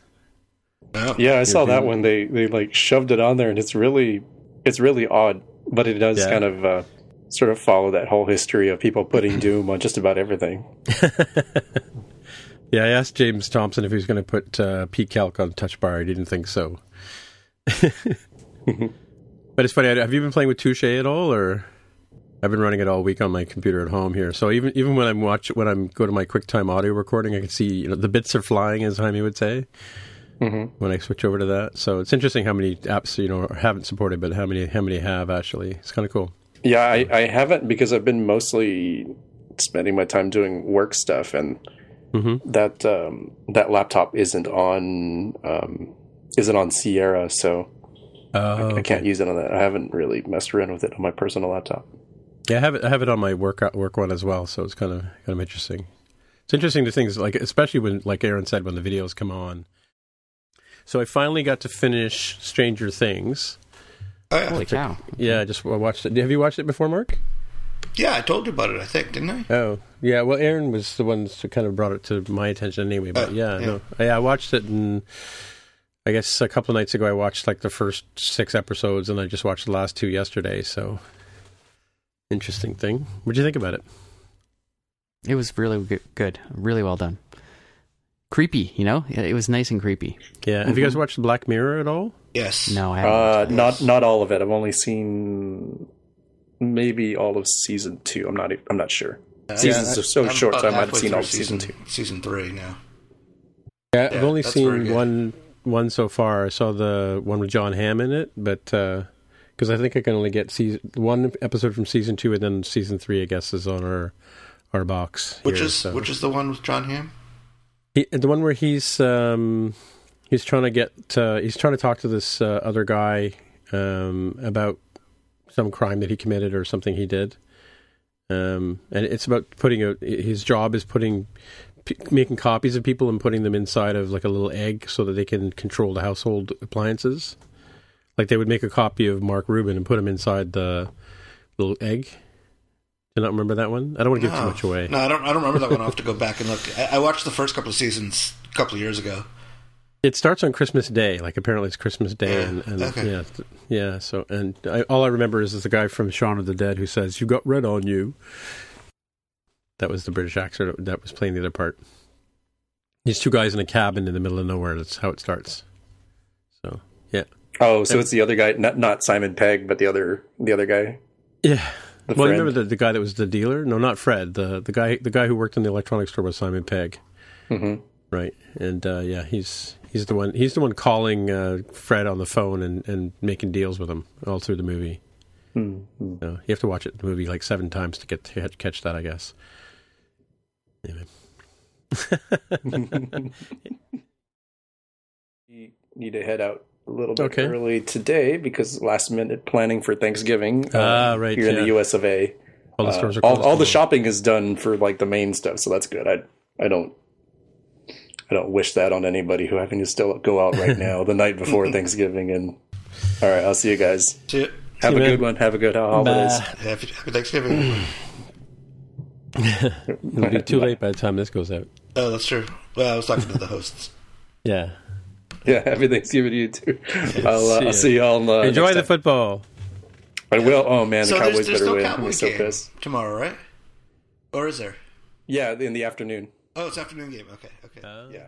No. Yeah, I saw that one. They they like shoved it on there, and it's really it's really odd, but it does Yeah. kind of uh, sort of follow that whole history of people putting Doom on just about everything. Yeah, I asked James Thompson if he was going to put uh, pcalc on Touch Bar. He didn't think so. but it's funny. Have you been playing with Touche at all, or? I've been running it all week on my computer at home here. So even even when I'm watch when I'm go to my QuickTime audio recording, I can see you know the bits are flying, as Jaime would say. Mhm. When I switch over to that, so it's interesting how many apps you know haven't supported, but how many how many have actually. It's kind of cool. Yeah, I, I haven't because I've been mostly spending my time doing work stuff, and Mhm. that um, that laptop isn't on um, isn't on Sierra, so Oh, I can't use it on that. I haven't really messed around with it on my personal laptop. Yeah, I have it. I have it on my work work one as well. So it's kind of kind of interesting. It's interesting to things like, especially when, like Aaron said, when the videos come on. So I finally got to finish Stranger Things. Oh, yeah. Holy cow! Yeah, I just watched it. Have you watched it before, Mark? Yeah, I told you about it, I think, didn't I? Oh, yeah. Well, Aaron was the one who kind of brought it to my attention anyway. But Uh, yeah, yeah. no, yeah, I watched it, and I guess a couple of nights ago I watched like the first six episodes, and I just watched the last two yesterday. So interesting thing. What'd you think about it? It was really good, good, really well done. Creepy, you know. It was nice and creepy. Yeah. Have you guys watched Black Mirror at all? Yes. No, I haven't. Uh, not not all of it. I've only seen maybe all of season two. I'm not. I'm not sure. seasons are so I'm short, so I might have seen all through season two. Season three now. Yeah, I've only seen one one so far. I saw the one with Jon Hamm in it, but because I think I can only get season one episode from season two, and then season three, I guess, is on our our box. Which here, is so. which is the one with Jon Hamm? He, the one where he's um, he's trying to get uh, he's trying to talk to this uh, other guy um, about some crime that he committed or something he did, um, and it's about putting a his job is putting p- making copies of people and putting them inside of like a little egg so that they can control the household appliances. Like they would make a copy of Mark Rubin and put him inside the little egg. Do you not remember that one? I don't want to give too much away. No, I don't. I don't remember that one. I'll have to go back and look. I, I watched the first couple of seasons a couple of years ago. It starts on Christmas Day. Like apparently it's Christmas Day, Yeah, and, and okay. yeah, yeah. So and I, all I remember is, is the guy from Shaun of the Dead who says, "You got red on you." That was the British actor that- was playing the other part. These two guys in a cabin in the middle of nowhere. That's how it starts. So yeah, Oh, so it's the other guy, not not Simon Pegg, but the other the other guy. yeah. The well, friend. remember the, the guy that was the dealer? No, not Fred. The the guy the guy who worked in the electronics store was Simon Pegg. Mhm. Right, and uh, yeah, he's he's the one he's the one calling uh, Fred on the phone and, and making deals with him all through the movie. Mm-hmm. So you have to watch it the movie like seven times to get to catch that, I guess. Anyway. You need to head out a little bit Okay. early today because last minute planning for Thanksgiving. Ah, right, Here in the. U.S. of A. All the Uh, are all, closed all the shopping is done for like the main stuff, so that's good. I I don't I don't wish that on anybody who having to still go out right now the night before Thanksgiving. And all right, I'll see you guys. See it. Have See a you, good one. Have a good holidays. Happy, happy Thanksgiving. It'll be too late by the time this goes out. oh, that's true. Well, I was talking to the hosts. Yeah. Yeah, happy Thanksgiving to you too. I'll, uh, See ya. I'll see y'all. Uh, Enjoy next the time. football. I will. Oh man, so the there's, Cowboys there's better no win. I'm Cowboys so game pissed. tomorrow, right? Or is there? Yeah, in the afternoon. Oh, it's afternoon game. Okay, okay. Yeah, yeah.